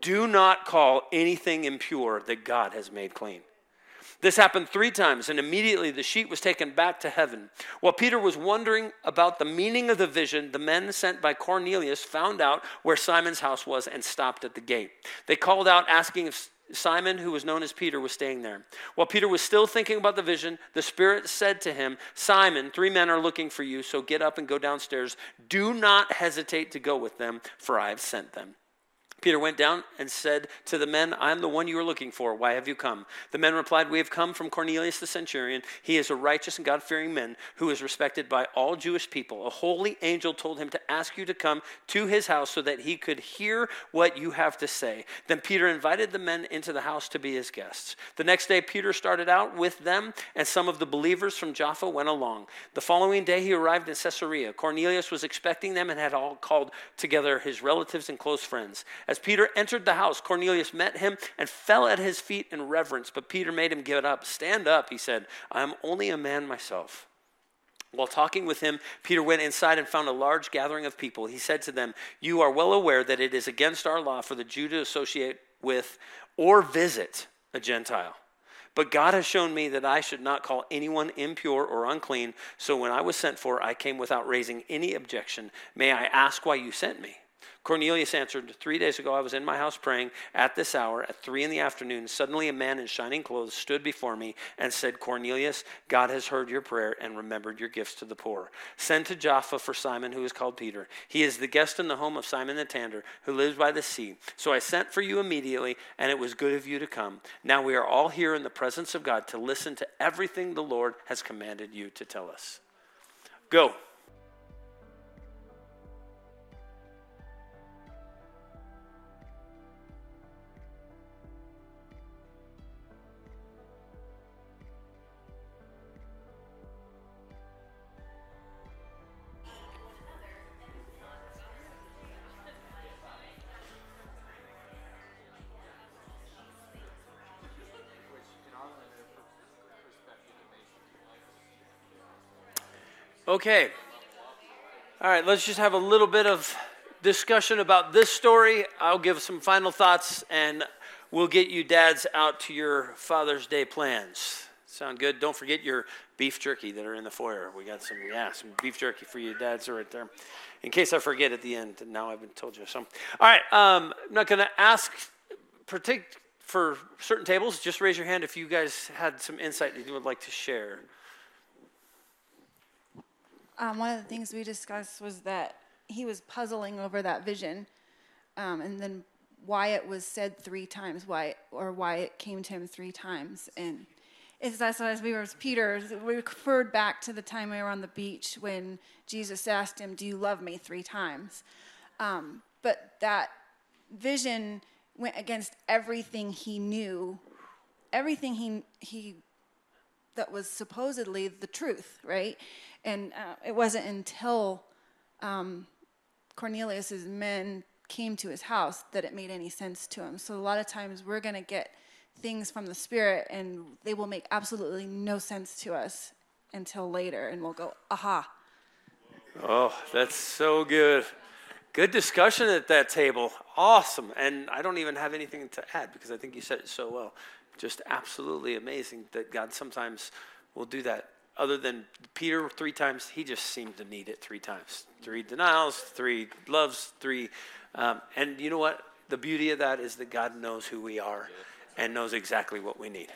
do not call anything impure that God has made clean. This happened three times, and immediately the sheet was taken back to heaven. While Peter was wondering about the meaning of the vision, the men sent by Cornelius found out where Simon's house was and stopped at the gate. They called out, asking if Simon, who was known as Peter, was staying there. While Peter was still thinking about the vision, the Spirit said to him, Simon, three men are looking for you, so get up and go downstairs. Do not hesitate to go with them, for I have sent them. Peter went down and said to the men, I am the one you are looking for. Why have you come? The men replied, We have come from Cornelius the centurion. He is a righteous and God fearing man who is respected by all Jewish people. A holy angel told him to ask you to come to his house so that he could hear what you have to say. Then Peter invited the men into the house to be his guests. The next day, Peter started out with them, and some of the believers from Jaffa went along. The following day, he arrived in Caesarea. Cornelius was expecting them and had all called together his relatives and close friends. As Peter entered the house, Cornelius met him and fell at his feet in reverence. But Peter made him get up. Stand up, he said. I am only a man myself. While talking with him, Peter went inside and found a large gathering of people. He said to them, You are well aware that it is against our law for the Jew to associate with or visit a Gentile. But God has shown me that I should not call anyone impure or unclean. So when I was sent for, I came without raising any objection. May I ask why you sent me? Cornelius answered, Three days ago I was in my house praying at this hour at three in the afternoon. Suddenly a man in shining clothes stood before me and said, Cornelius, God has heard your prayer and remembered your gifts to the poor. Send to Jaffa for Simon, who is called Peter. He is the guest in the home of Simon the tanner, who lives by the sea. So I sent for you immediately, and it was good of you to come. Now we are all here in the presence of God to listen to everything the Lord has commanded you to tell us. Go. Okay. All right, let's just have a little bit of discussion about this story. I'll give some final thoughts and we'll get you dads out to your Father's Day plans. Sound good? Don't forget your beef jerky that are in the foyer. We got some, yeah, some beef jerky for you dads are right there. In case I forget at the end, now I've been told you. So, all right, um, I'm not going to ask partic- for certain tables. Just raise your hand if you guys had some insight that you would like to share. Um, one of the things we discussed was that he was puzzling over that vision, um, and then why it was said three times, why or why it came to him three times, and It's that's as we were as Peter. We referred back to the time we were on the beach when Jesus asked him, "Do you love me?" three times. Um, but that vision went against everything he knew, everything he he that was supposedly the truth, right? And uh, it wasn't until um, Cornelius's men came to his house that it made any sense to him. So a lot of times we're going to get things from the spirit and they will make absolutely no sense to us until later and we'll go, "Aha." Oh, that's so good. Good discussion at that table. Awesome. And I don't even have anything to add because I think you said it so well. Just absolutely amazing that God sometimes will do that. Other than Peter three times, he just seemed to need it three times. Three denials, three loves, three. Um, and you know what? The beauty of that is that God knows who we are and knows exactly what we need.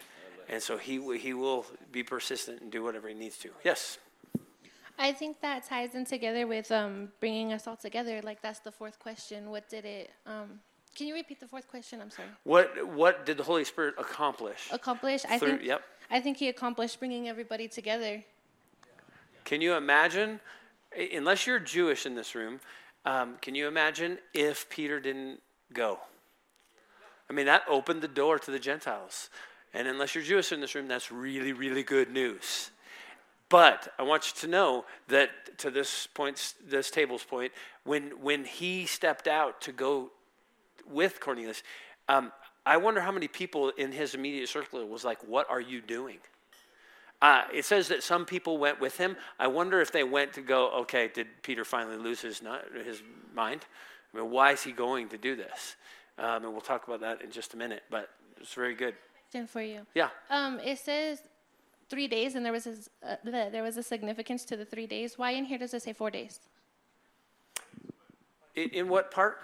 And so he, he will be persistent and do whatever he needs to. Yes. I think that ties in together with um, bringing us all together. Like that's the fourth question. What did it? Um, can you repeat the fourth question? I'm sorry. What what did the Holy Spirit accomplish? Accomplish. I Through- think. yep. I think he accomplished bringing everybody together. Can you imagine, unless you're Jewish in this room, um, can you imagine if Peter didn't go? I mean, that opened the door to the Gentiles. And unless you're Jewish in this room, that's really, really good news. But I want you to know that to this point, this table's point, when when he stepped out to go with Cornelius, um, I wonder how many people in his immediate circle was like, "What are you doing?" Uh, it says that some people went with him. I wonder if they went to go, okay, did Peter finally lose his, not, his mind? I mean, why is he going to do this? Um, and we'll talk about that in just a minute, but it's very good. Question for you. Yeah. Um, it says three days, and there was a, uh, there was a significance to the three days. Why in here does it say four days? In, in what part?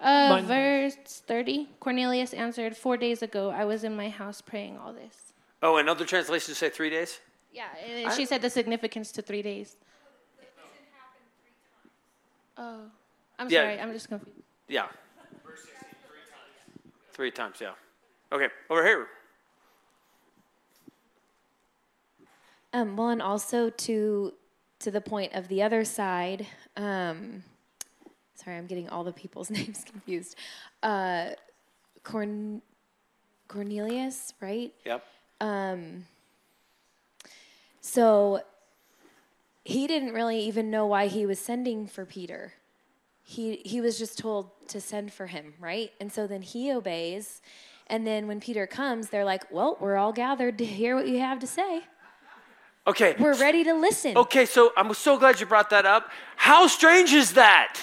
Uh, Mine- verse thirty. Cornelius answered, Four days ago, I was in my house praying all this. Oh, and other translations say three days? Yeah, and she said the significance to three days. Oh, I'm Yeah. sorry. I'm just confused. Yeah. Three times, yeah. Okay, over here. Um, well, and also to to the point of the other side. Um, sorry, I'm getting all the people's names confused. Uh, Corn Cornelius, right? Yep. Um, so he didn't really even know why he was sending for Peter. He he was just told to send for him, right? And so then he obeys. And then when Peter comes, they're like, "Well, we're all gathered to hear what you have to say. Okay. We're ready to listen." Okay, so I'm so glad you brought that up. How strange is that?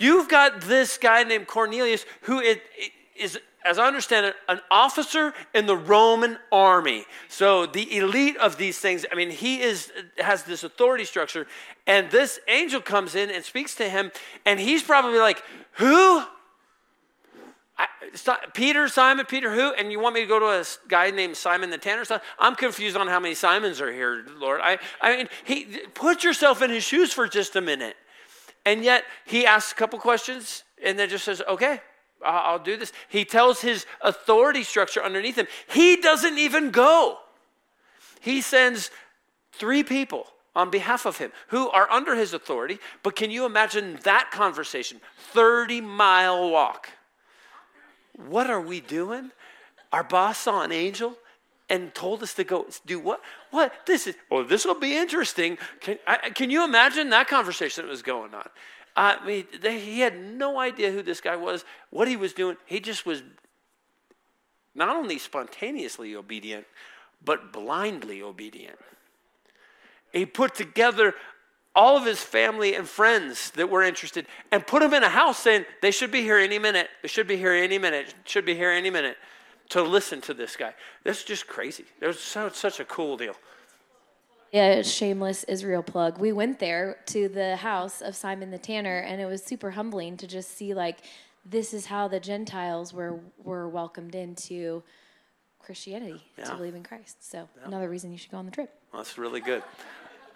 You've got this guy named Cornelius who it, it is, as I understand it, an officer in the Roman army. So the elite of these things. I mean, he is has this authority structure, and this angel comes in and speaks to him, and he's probably like, "Who? I, Peter, Simon, Peter, who? And you want me to go to a guy named Simon the Tanner? I'm confused on how many Simons are here, Lord. I, I mean, he put yourself in his shoes for just a minute, and yet he asks a couple questions, and then just says, "Okay, I'll, do this." He tells his authority structure underneath him. He doesn't even go. He sends three people on behalf of him who are under his authority. But can you imagine that conversation? 30 mile walk. What are we doing? Our boss saw an angel and told us to go do what? What? This is, oh, this will be interesting. Can, I, can you imagine that conversation that was going on? I mean, they, he had no idea who this guy was, what he was doing. He just was not only spontaneously obedient, but blindly obedient. He put together all of his family and friends that were interested and put them in a house saying they should be here any minute. They should be here any minute. Should be here any minute to listen to this guy. That's just crazy. It was so, such a cool deal. Yeah, shameless Israel plug. We went there to the house of Simon the Tanner, and it was super humbling to just see like this is how the Gentiles were were welcomed into Christianity Yeah. to believe in Christ. So another reason you should go on the trip. Well, that's really good.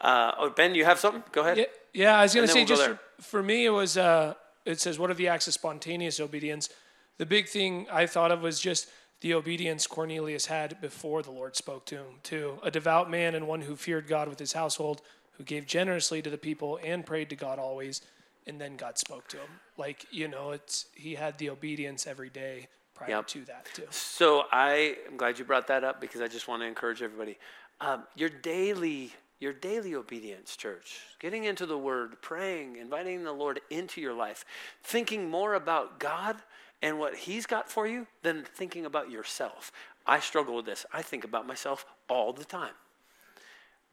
Uh, oh, Ben, you have something? Go ahead. Yeah, yeah I was going to say, we'll just there. for, for me, it was, uh, it says, what are the acts of spontaneous obedience? The big thing I thought of was just the obedience Cornelius had before the Lord spoke to him, too. A devout man and one who feared God with his household, who gave generously to the people and prayed to God always, and then God spoke to him. Like, you know, it's he had the obedience every day prior Yep. to that, too. So I am glad you brought that up because I just want to encourage everybody. Um, your daily, your daily obedience, church, getting into the Word, praying, inviting the Lord into your life, thinking more about God and what He's got for you than thinking about yourself. I struggle with this. I think about myself all the time,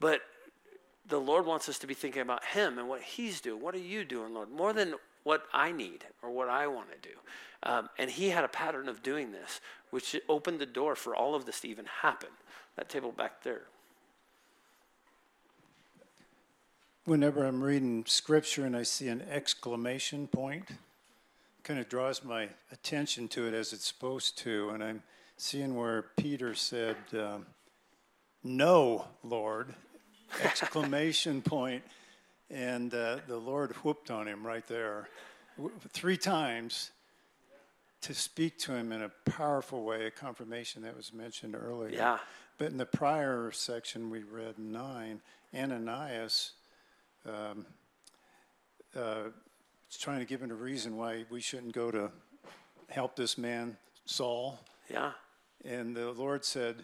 but the Lord wants us to be thinking about Him and what He's doing. What are you doing, Lord? More than what I need or what I want to do. Um, and He had a pattern of doing this, which opened the door for all of this to even happen. That table back there. Whenever I'm reading scripture and I see an exclamation point, kind of draws my attention to it as it's supposed to. And I'm seeing where Peter said, um, No, Lord, exclamation point. And uh, the Lord whooped on him right there three times to speak to him in a powerful way, a confirmation that was mentioned earlier. Yeah. But in the prior section we read nine, Ananias um, uh, trying to give him a reason why we shouldn't go to help this man, Saul. Yeah. And the Lord said,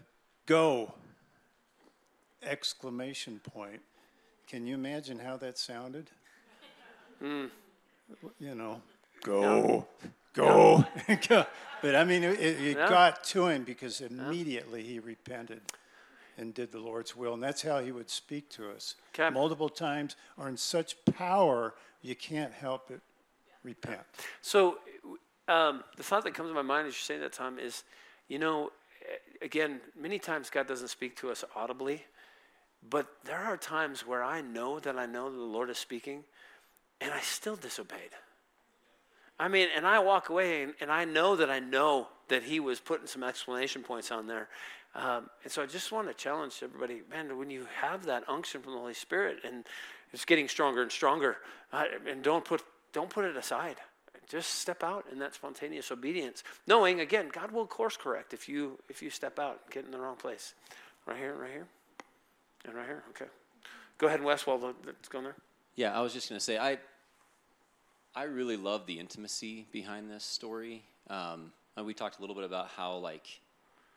Go! Exclamation point. Can you imagine how that sounded? Mm. You know, go, go, go. But I mean, it, it Yeah. got to him because immediately he repented and did the Lord's will. And that's how he would speak to us. Okay. Multiple times or in such power, you can't help but repent. So, um, the thought that comes to my mind as you're saying that, Tom, is, you know, again, many times God doesn't speak to us audibly, but there are times where I know that I know that the Lord is speaking, and I still disobeyed. I mean, and I walk away and, and I know that I know that He was putting some explanation points on there. Um, and so I just want to challenge everybody, man, when you have that unction from the Holy Spirit and it's getting stronger and stronger, uh, and don't put, don't put it aside. Just step out in that spontaneous obedience, knowing again, God will course correct if you if you step out and get in the wrong place. Right here, right here, and right here. Okay, go ahead, Wes. While that's going there. Yeah, I was just gonna say I I really love the intimacy behind this story. Um, we talked a little bit about how like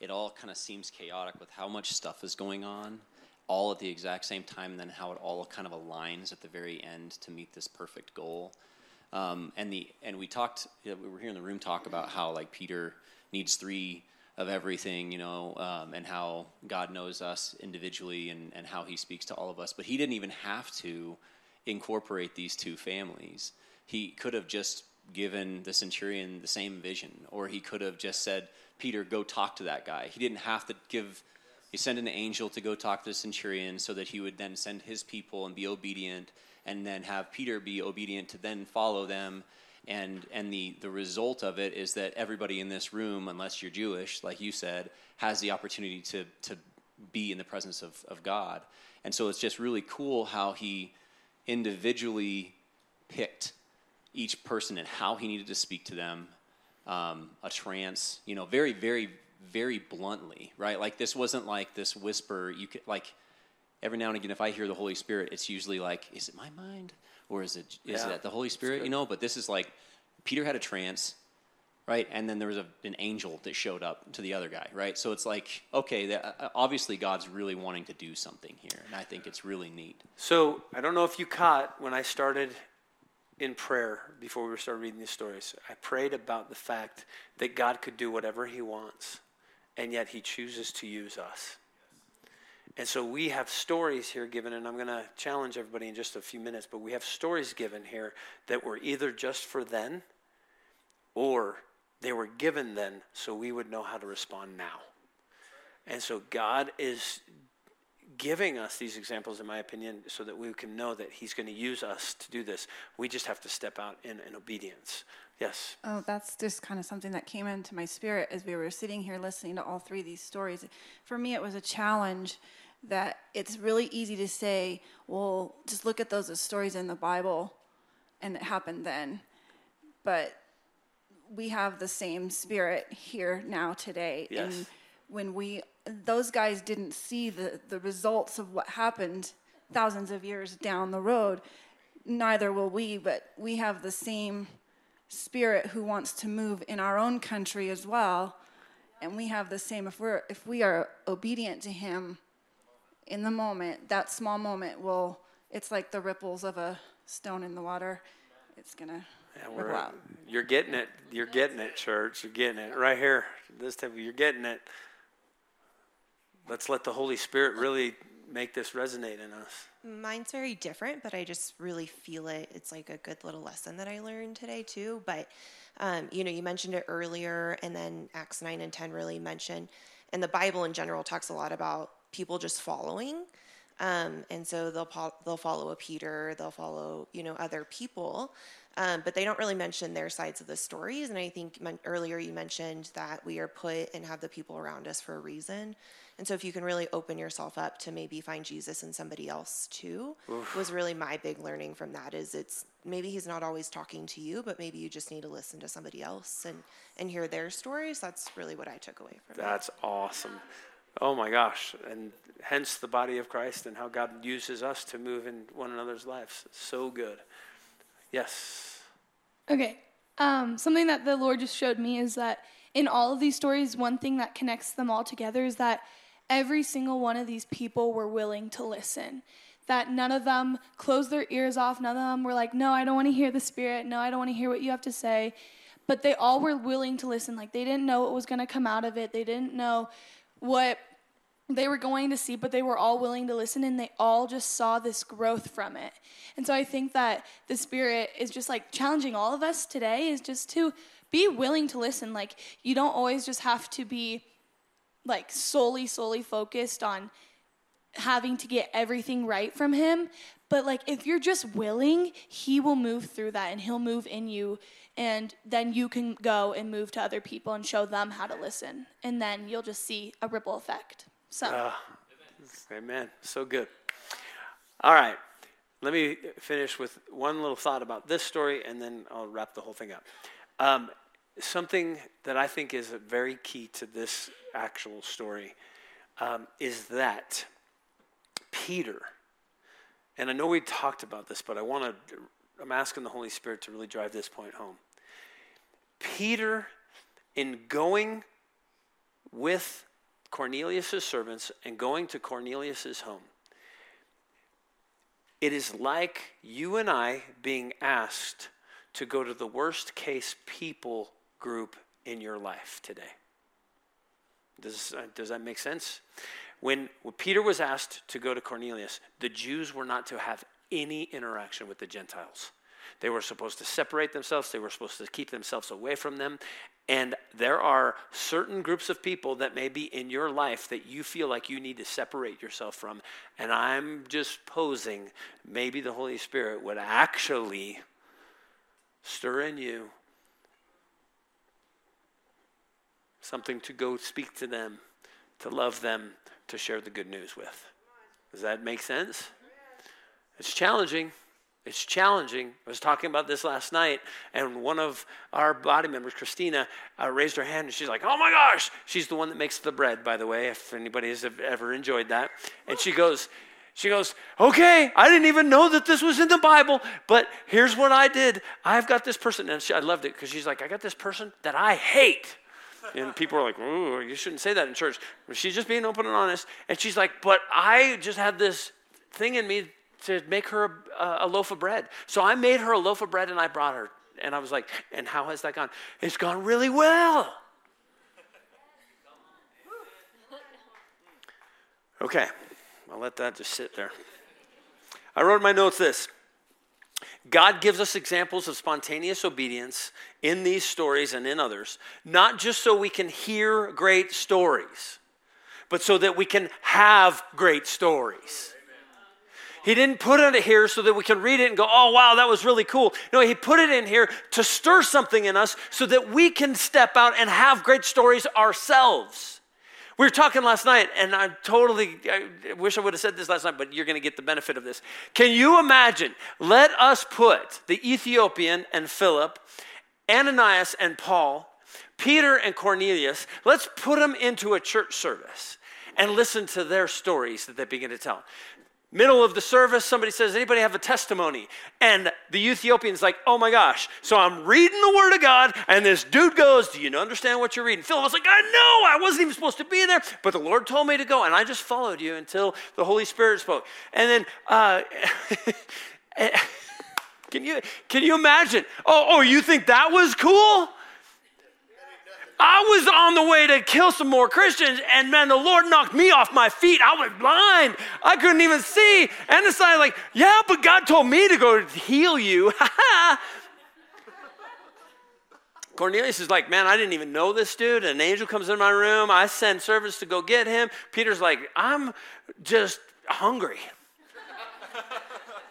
it all kind of seems chaotic with how much stuff is going on, all at the exact same time, and then how it all kind of aligns at the very end to meet this perfect goal. Um, and the and we talked, you know, we were here in the room talk about how like Peter needs three of everything, you know, um, and how God knows us individually and, and how He speaks to all of us. But He didn't even have to incorporate these two families. He could have just given the centurion the same vision, or he could have just said, Peter, go talk to that guy. He didn't have to give, he sent an angel to go talk to the centurion so that he would then send his people and be obedient, and then have Peter be obedient to then follow them. And, and the, the result of it is that everybody in this room, unless you're Jewish, like you said, has the opportunity to, to be in the presence of, of God. And so it's just really cool how he individually picked each person and how he needed to speak to them. Um, a trance, you know, very, very, very bluntly, right? Like this wasn't like this whisper. You could like every now and again, if I hear the Holy Spirit, it's usually like, is it my mind or is it is Yeah, it the Holy Spirit? You know, but this is like Peter had a trance, right? And then there was a, an angel that showed up to the other guy, right? So it's like, okay, that, uh, obviously God's really wanting to do something here, and I think it's really neat. So I don't know if you caught when I started in prayer before we started reading these stories. I prayed about the fact that God could do whatever He wants, and yet He chooses to use us. And so we have stories here given, and I'm going to challenge everybody in just a few minutes, but we have stories given here that were either just for then or they were given then so we would know how to respond now. And so God is giving us these examples, in my opinion, so that we can know that He's going to use us to do this. We just have to step out in, in obedience. Yes. Oh, that's just kind of something that came into my spirit as we were sitting here listening to all three of these stories. For me, it was a challenge that it's really easy to say, well, just look at those as stories in the Bible and it happened then. But we have the same spirit here now today. Yes. And when we, those guys didn't see the, the results of what happened thousands of years down the road, neither will we, but we have the same spirit who wants to move in our own country as well. And we have the same, if we're, if we are obedient to him in the moment, that small moment will, it's like the ripples of a stone in the water. It's gonna Yeah, ripple we're, out. you're getting it. You're getting it, church. You're getting it right here. This table, you're getting it. Let's let the Holy Spirit really make this resonate in us. Mine's very different, but I just really feel it. It's like a good little lesson that I learned today too. But um, you know, you mentioned it earlier, and then Acts nine and ten really mention, and the Bible in general talks a lot about people just following. Um, and so they'll po- they'll follow a Peter, they'll follow you know other people, um, but they don't really mention their sides of the stories. And I think men- earlier you mentioned that we are put and have the people around us for a reason. And so if you can really open yourself up to maybe find Jesus in somebody else too, Oof. was really my big learning from that. Is it's maybe he's not always talking to you, but maybe you just need to listen to somebody else and and hear their stories. That's really what I took away from it. That's awesome. Oh my gosh. And hence the body of Christ and how God uses us to move in one another's lives. So good. Yes. Okay. Um, something that the Lord just showed me is that in all of these stories, one thing that connects them all together is that every single one of these people were willing to listen. That none of them closed their ears off. None of them were like, no, I don't want to hear the Spirit. No, I don't want to hear what you have to say. But they all were willing to listen. Like they didn't know what was going to come out of it. They didn't know what they were going to see, but they were all willing to listen and they all just saw this growth from it. And so I think that the Spirit is just like challenging all of us today is just to be willing to listen. Like, you don't always just have to be like solely, solely focused on having to get everything right from Him. But like, if you're just willing, He will move through that and He'll move in you. And then you can go and move to other people and show them how to listen. And then you'll just see a ripple effect. So. Ah, amen. So good. All right. Let me finish with one little thought about this story, and then I'll wrap the whole thing up. Um, something that I think is very key to this actual story um, is that Peter, and I know we talked about this, but I want to, I'm asking the Holy Spirit to really drive this point home. Peter, in going with Cornelius' servants and going to Cornelius' home, it is like you and I being asked to go to the worst case people group in your life today. Does, uh, does that make sense? When, when Peter was asked to go to Cornelius, the Jews were not to have any interaction with the Gentiles. They were supposed to separate themselves, they were supposed to keep themselves away from them. And there are certain groups of people that may be in your life that you feel like you need to separate yourself from. And I'm just posing maybe the Holy Spirit would actually stir in you something to go speak to them, to love them, to share the good news with. Does that make sense? It's challenging. It's challenging. I was talking about this last night, and one of our body members, Christina, uh, raised her hand, and she's like, "Oh my gosh!" She's the one that makes the bread, by the way. If anybody has ever enjoyed that, and she goes, she goes, "Okay, I didn't even know that this was in the Bible, but here's what I did. I've got this person, and she, I loved it because she's like, I got this person that I hate." And people are like, "Ooh, you shouldn't say that in church." She's just being open and honest, and she's like, "But I just had this thing in me to make her a, a, loaf of bread. So I made her a loaf of bread and I brought her. And I was like, and how has that gone? It's gone really well. Okay, I'll let that just sit there. I wrote in my notes this God gives us examples of spontaneous obedience in these stories and in others, not just so we can hear great stories, but so that we can have great stories. He didn't put it here so that we can read it and go, oh, wow, that was really cool. No, He put it in here to stir something in us so that we can step out and have great stories ourselves. We were talking last night, and I totally I wish I would have said this last night, but you're going to get the benefit of this. Can you imagine? Let us put the Ethiopian and Philip Ananias and Paul, Peter and Cornelius, let's put them into a church service and listen to their stories that they begin to tell. Middle of the service, somebody says, Anybody have a testimony? And the Ethiopian's like, Oh my gosh. So I'm reading the Word of God, and this dude goes, Do you understand what you're reading? Philip was like, I know, I wasn't even supposed to be there, but the Lord told me to go, and I just followed you until the Holy Spirit spoke. And then, uh, can, you, can you imagine? Oh, oh, you think that was cool? I was on the way to kill some more Christians, and man, the Lord knocked me off my feet. I was blind. I couldn't even see. And it's like, yeah, but God told me to go heal you. Cornelius is like, man, I didn't even know this dude. An angel comes in my room. I send servants to go get him. Peter's like, I'm just hungry.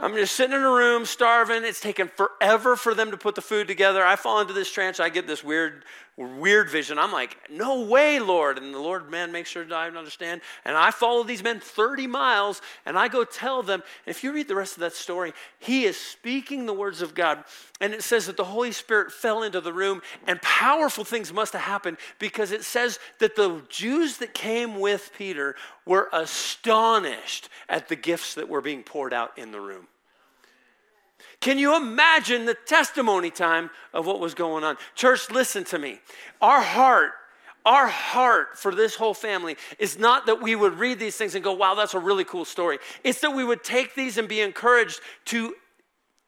I'm just sitting in a room, starving. It's taken forever for them to put the food together. I fall into this trance. I get this weird, weird vision. I'm like, no way, Lord. And the Lord, man, makes sure I understand. And I follow these men 30 miles, and I go tell them. And if you read the rest of that story, he is speaking the words of God. And it says that the Holy Spirit fell into the room, and powerful things must have happened because it says that the Jews that came with Peter were astonished at the gifts that were being poured out in the room. Can you imagine the testimony time of what was going on? Church, listen to me. Our heart, our heart for this whole family is not that we would read these things and go, wow, that's a really cool story. It's that we would take these and be encouraged to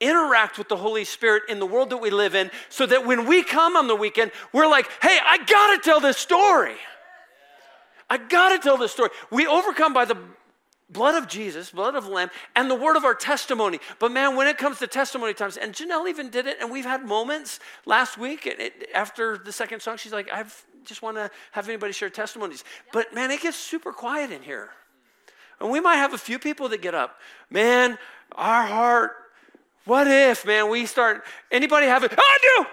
interact with the Holy Spirit in the world that we live in so that when we come on the weekend, we're like, hey, I gotta tell this story. I gotta tell this story. We overcome by the blood of Jesus, blood of Lamb, and the word of our testimony. But man, when it comes to testimony times, and Janelle even did it, and we've had moments last week it, after the second song, she's like, I just want to have anybody share testimonies. But man, it gets super quiet in here. And we might have a few people that get up. Man, our heart, what if, man, we start, anybody have it? I do!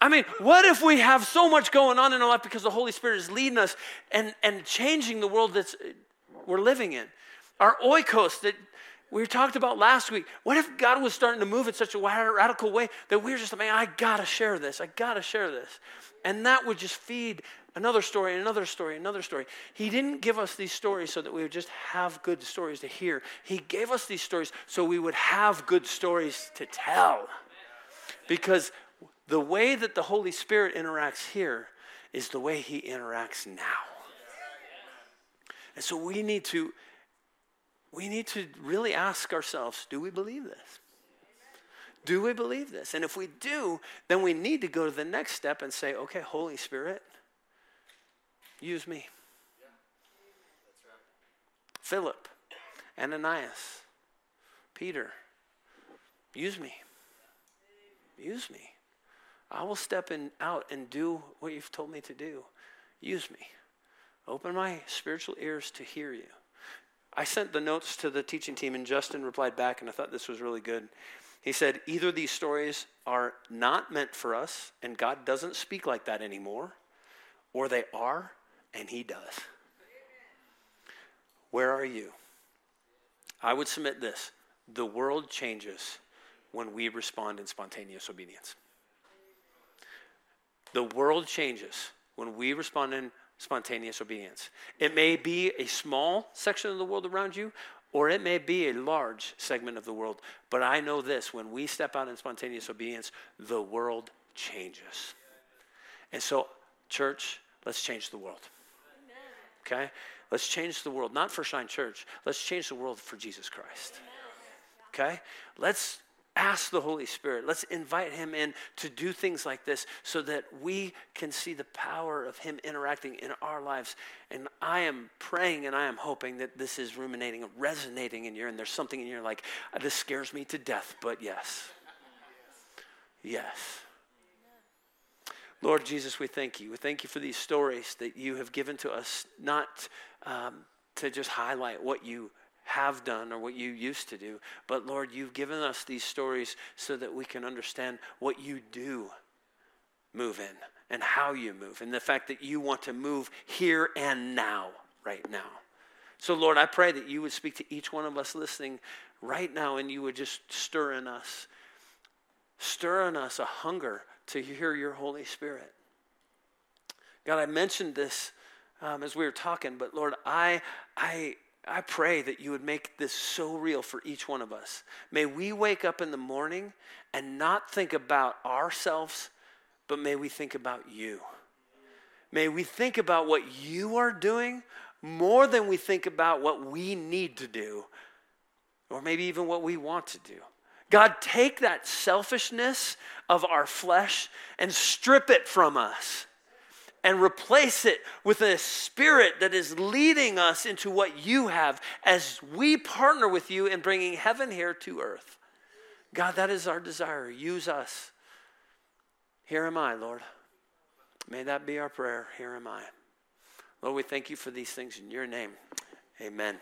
I mean, what if we have so much going on in our life because the Holy Spirit is leading us and, and changing the world that uh, we're living in? Our oikos that we talked about last week. What if God was starting to move in such a radical way that we are just like, man, I gotta share this. I gotta share this. And that would just feed another story, another story, another story. He didn't give us these stories so that we would just have good stories to hear. He gave us these stories so we would have good stories to tell. Because the way that the Holy Spirit interacts here is the way he interacts now. And so we need to we need to really ask ourselves, do we believe this? Do we believe this? And if we do, then we need to go to the next step and say, okay, Holy Spirit, use me. Philip, Ananias, Peter, use me. Use me. I will step in out and do what you've told me to do. Use me. Open my spiritual ears to hear you. I sent the notes to the teaching team, and Justin replied back, and I thought this was really good. He said, Either these stories are not meant for us, and God doesn't speak like that anymore, or they are, and He does. Where are you? I would submit this the world changes when we respond in spontaneous obedience. The world changes when we respond in spontaneous obedience. It may be a small section of the world around you, or it may be a large segment of the world. But I know this when we step out in spontaneous obedience, the world changes. And so, church, let's change the world. Okay? Let's change the world, not for Shine Church. Let's change the world for Jesus Christ. Okay? Let's ask the Holy Spirit. Let's invite Him in to do things like this so that we can see the power of Him interacting in our lives. And I am praying and I am hoping that this is ruminating, and resonating in your, and there's something in your like, this scares me to death, but yes. Yes. Lord Jesus, we thank you. We thank you for these stories that you have given to us, not um, to just highlight what you have done or what you used to do. But Lord, you've given us these stories so that we can understand what you do move in and how you move and the fact that you want to move here and now, right now. So, Lord, I pray that you would speak to each one of us listening right now and you would just stir in us Stir in us a hunger to hear your Holy Spirit. God, I mentioned this um, as we were talking, but Lord, I, I, I pray that you would make this so real for each one of us. May we wake up in the morning and not think about ourselves, but may we think about you. May we think about what you are doing more than we think about what we need to do, or maybe even what we want to do. God, take that selfishness of our flesh and strip it from us and replace it with a spirit that is leading us into what you have as we partner with you in bringing heaven here to earth. God, that is our desire. Use us. Here am I, Lord. May that be our prayer. Here am I. Lord, we thank you for these things in your name. Amen.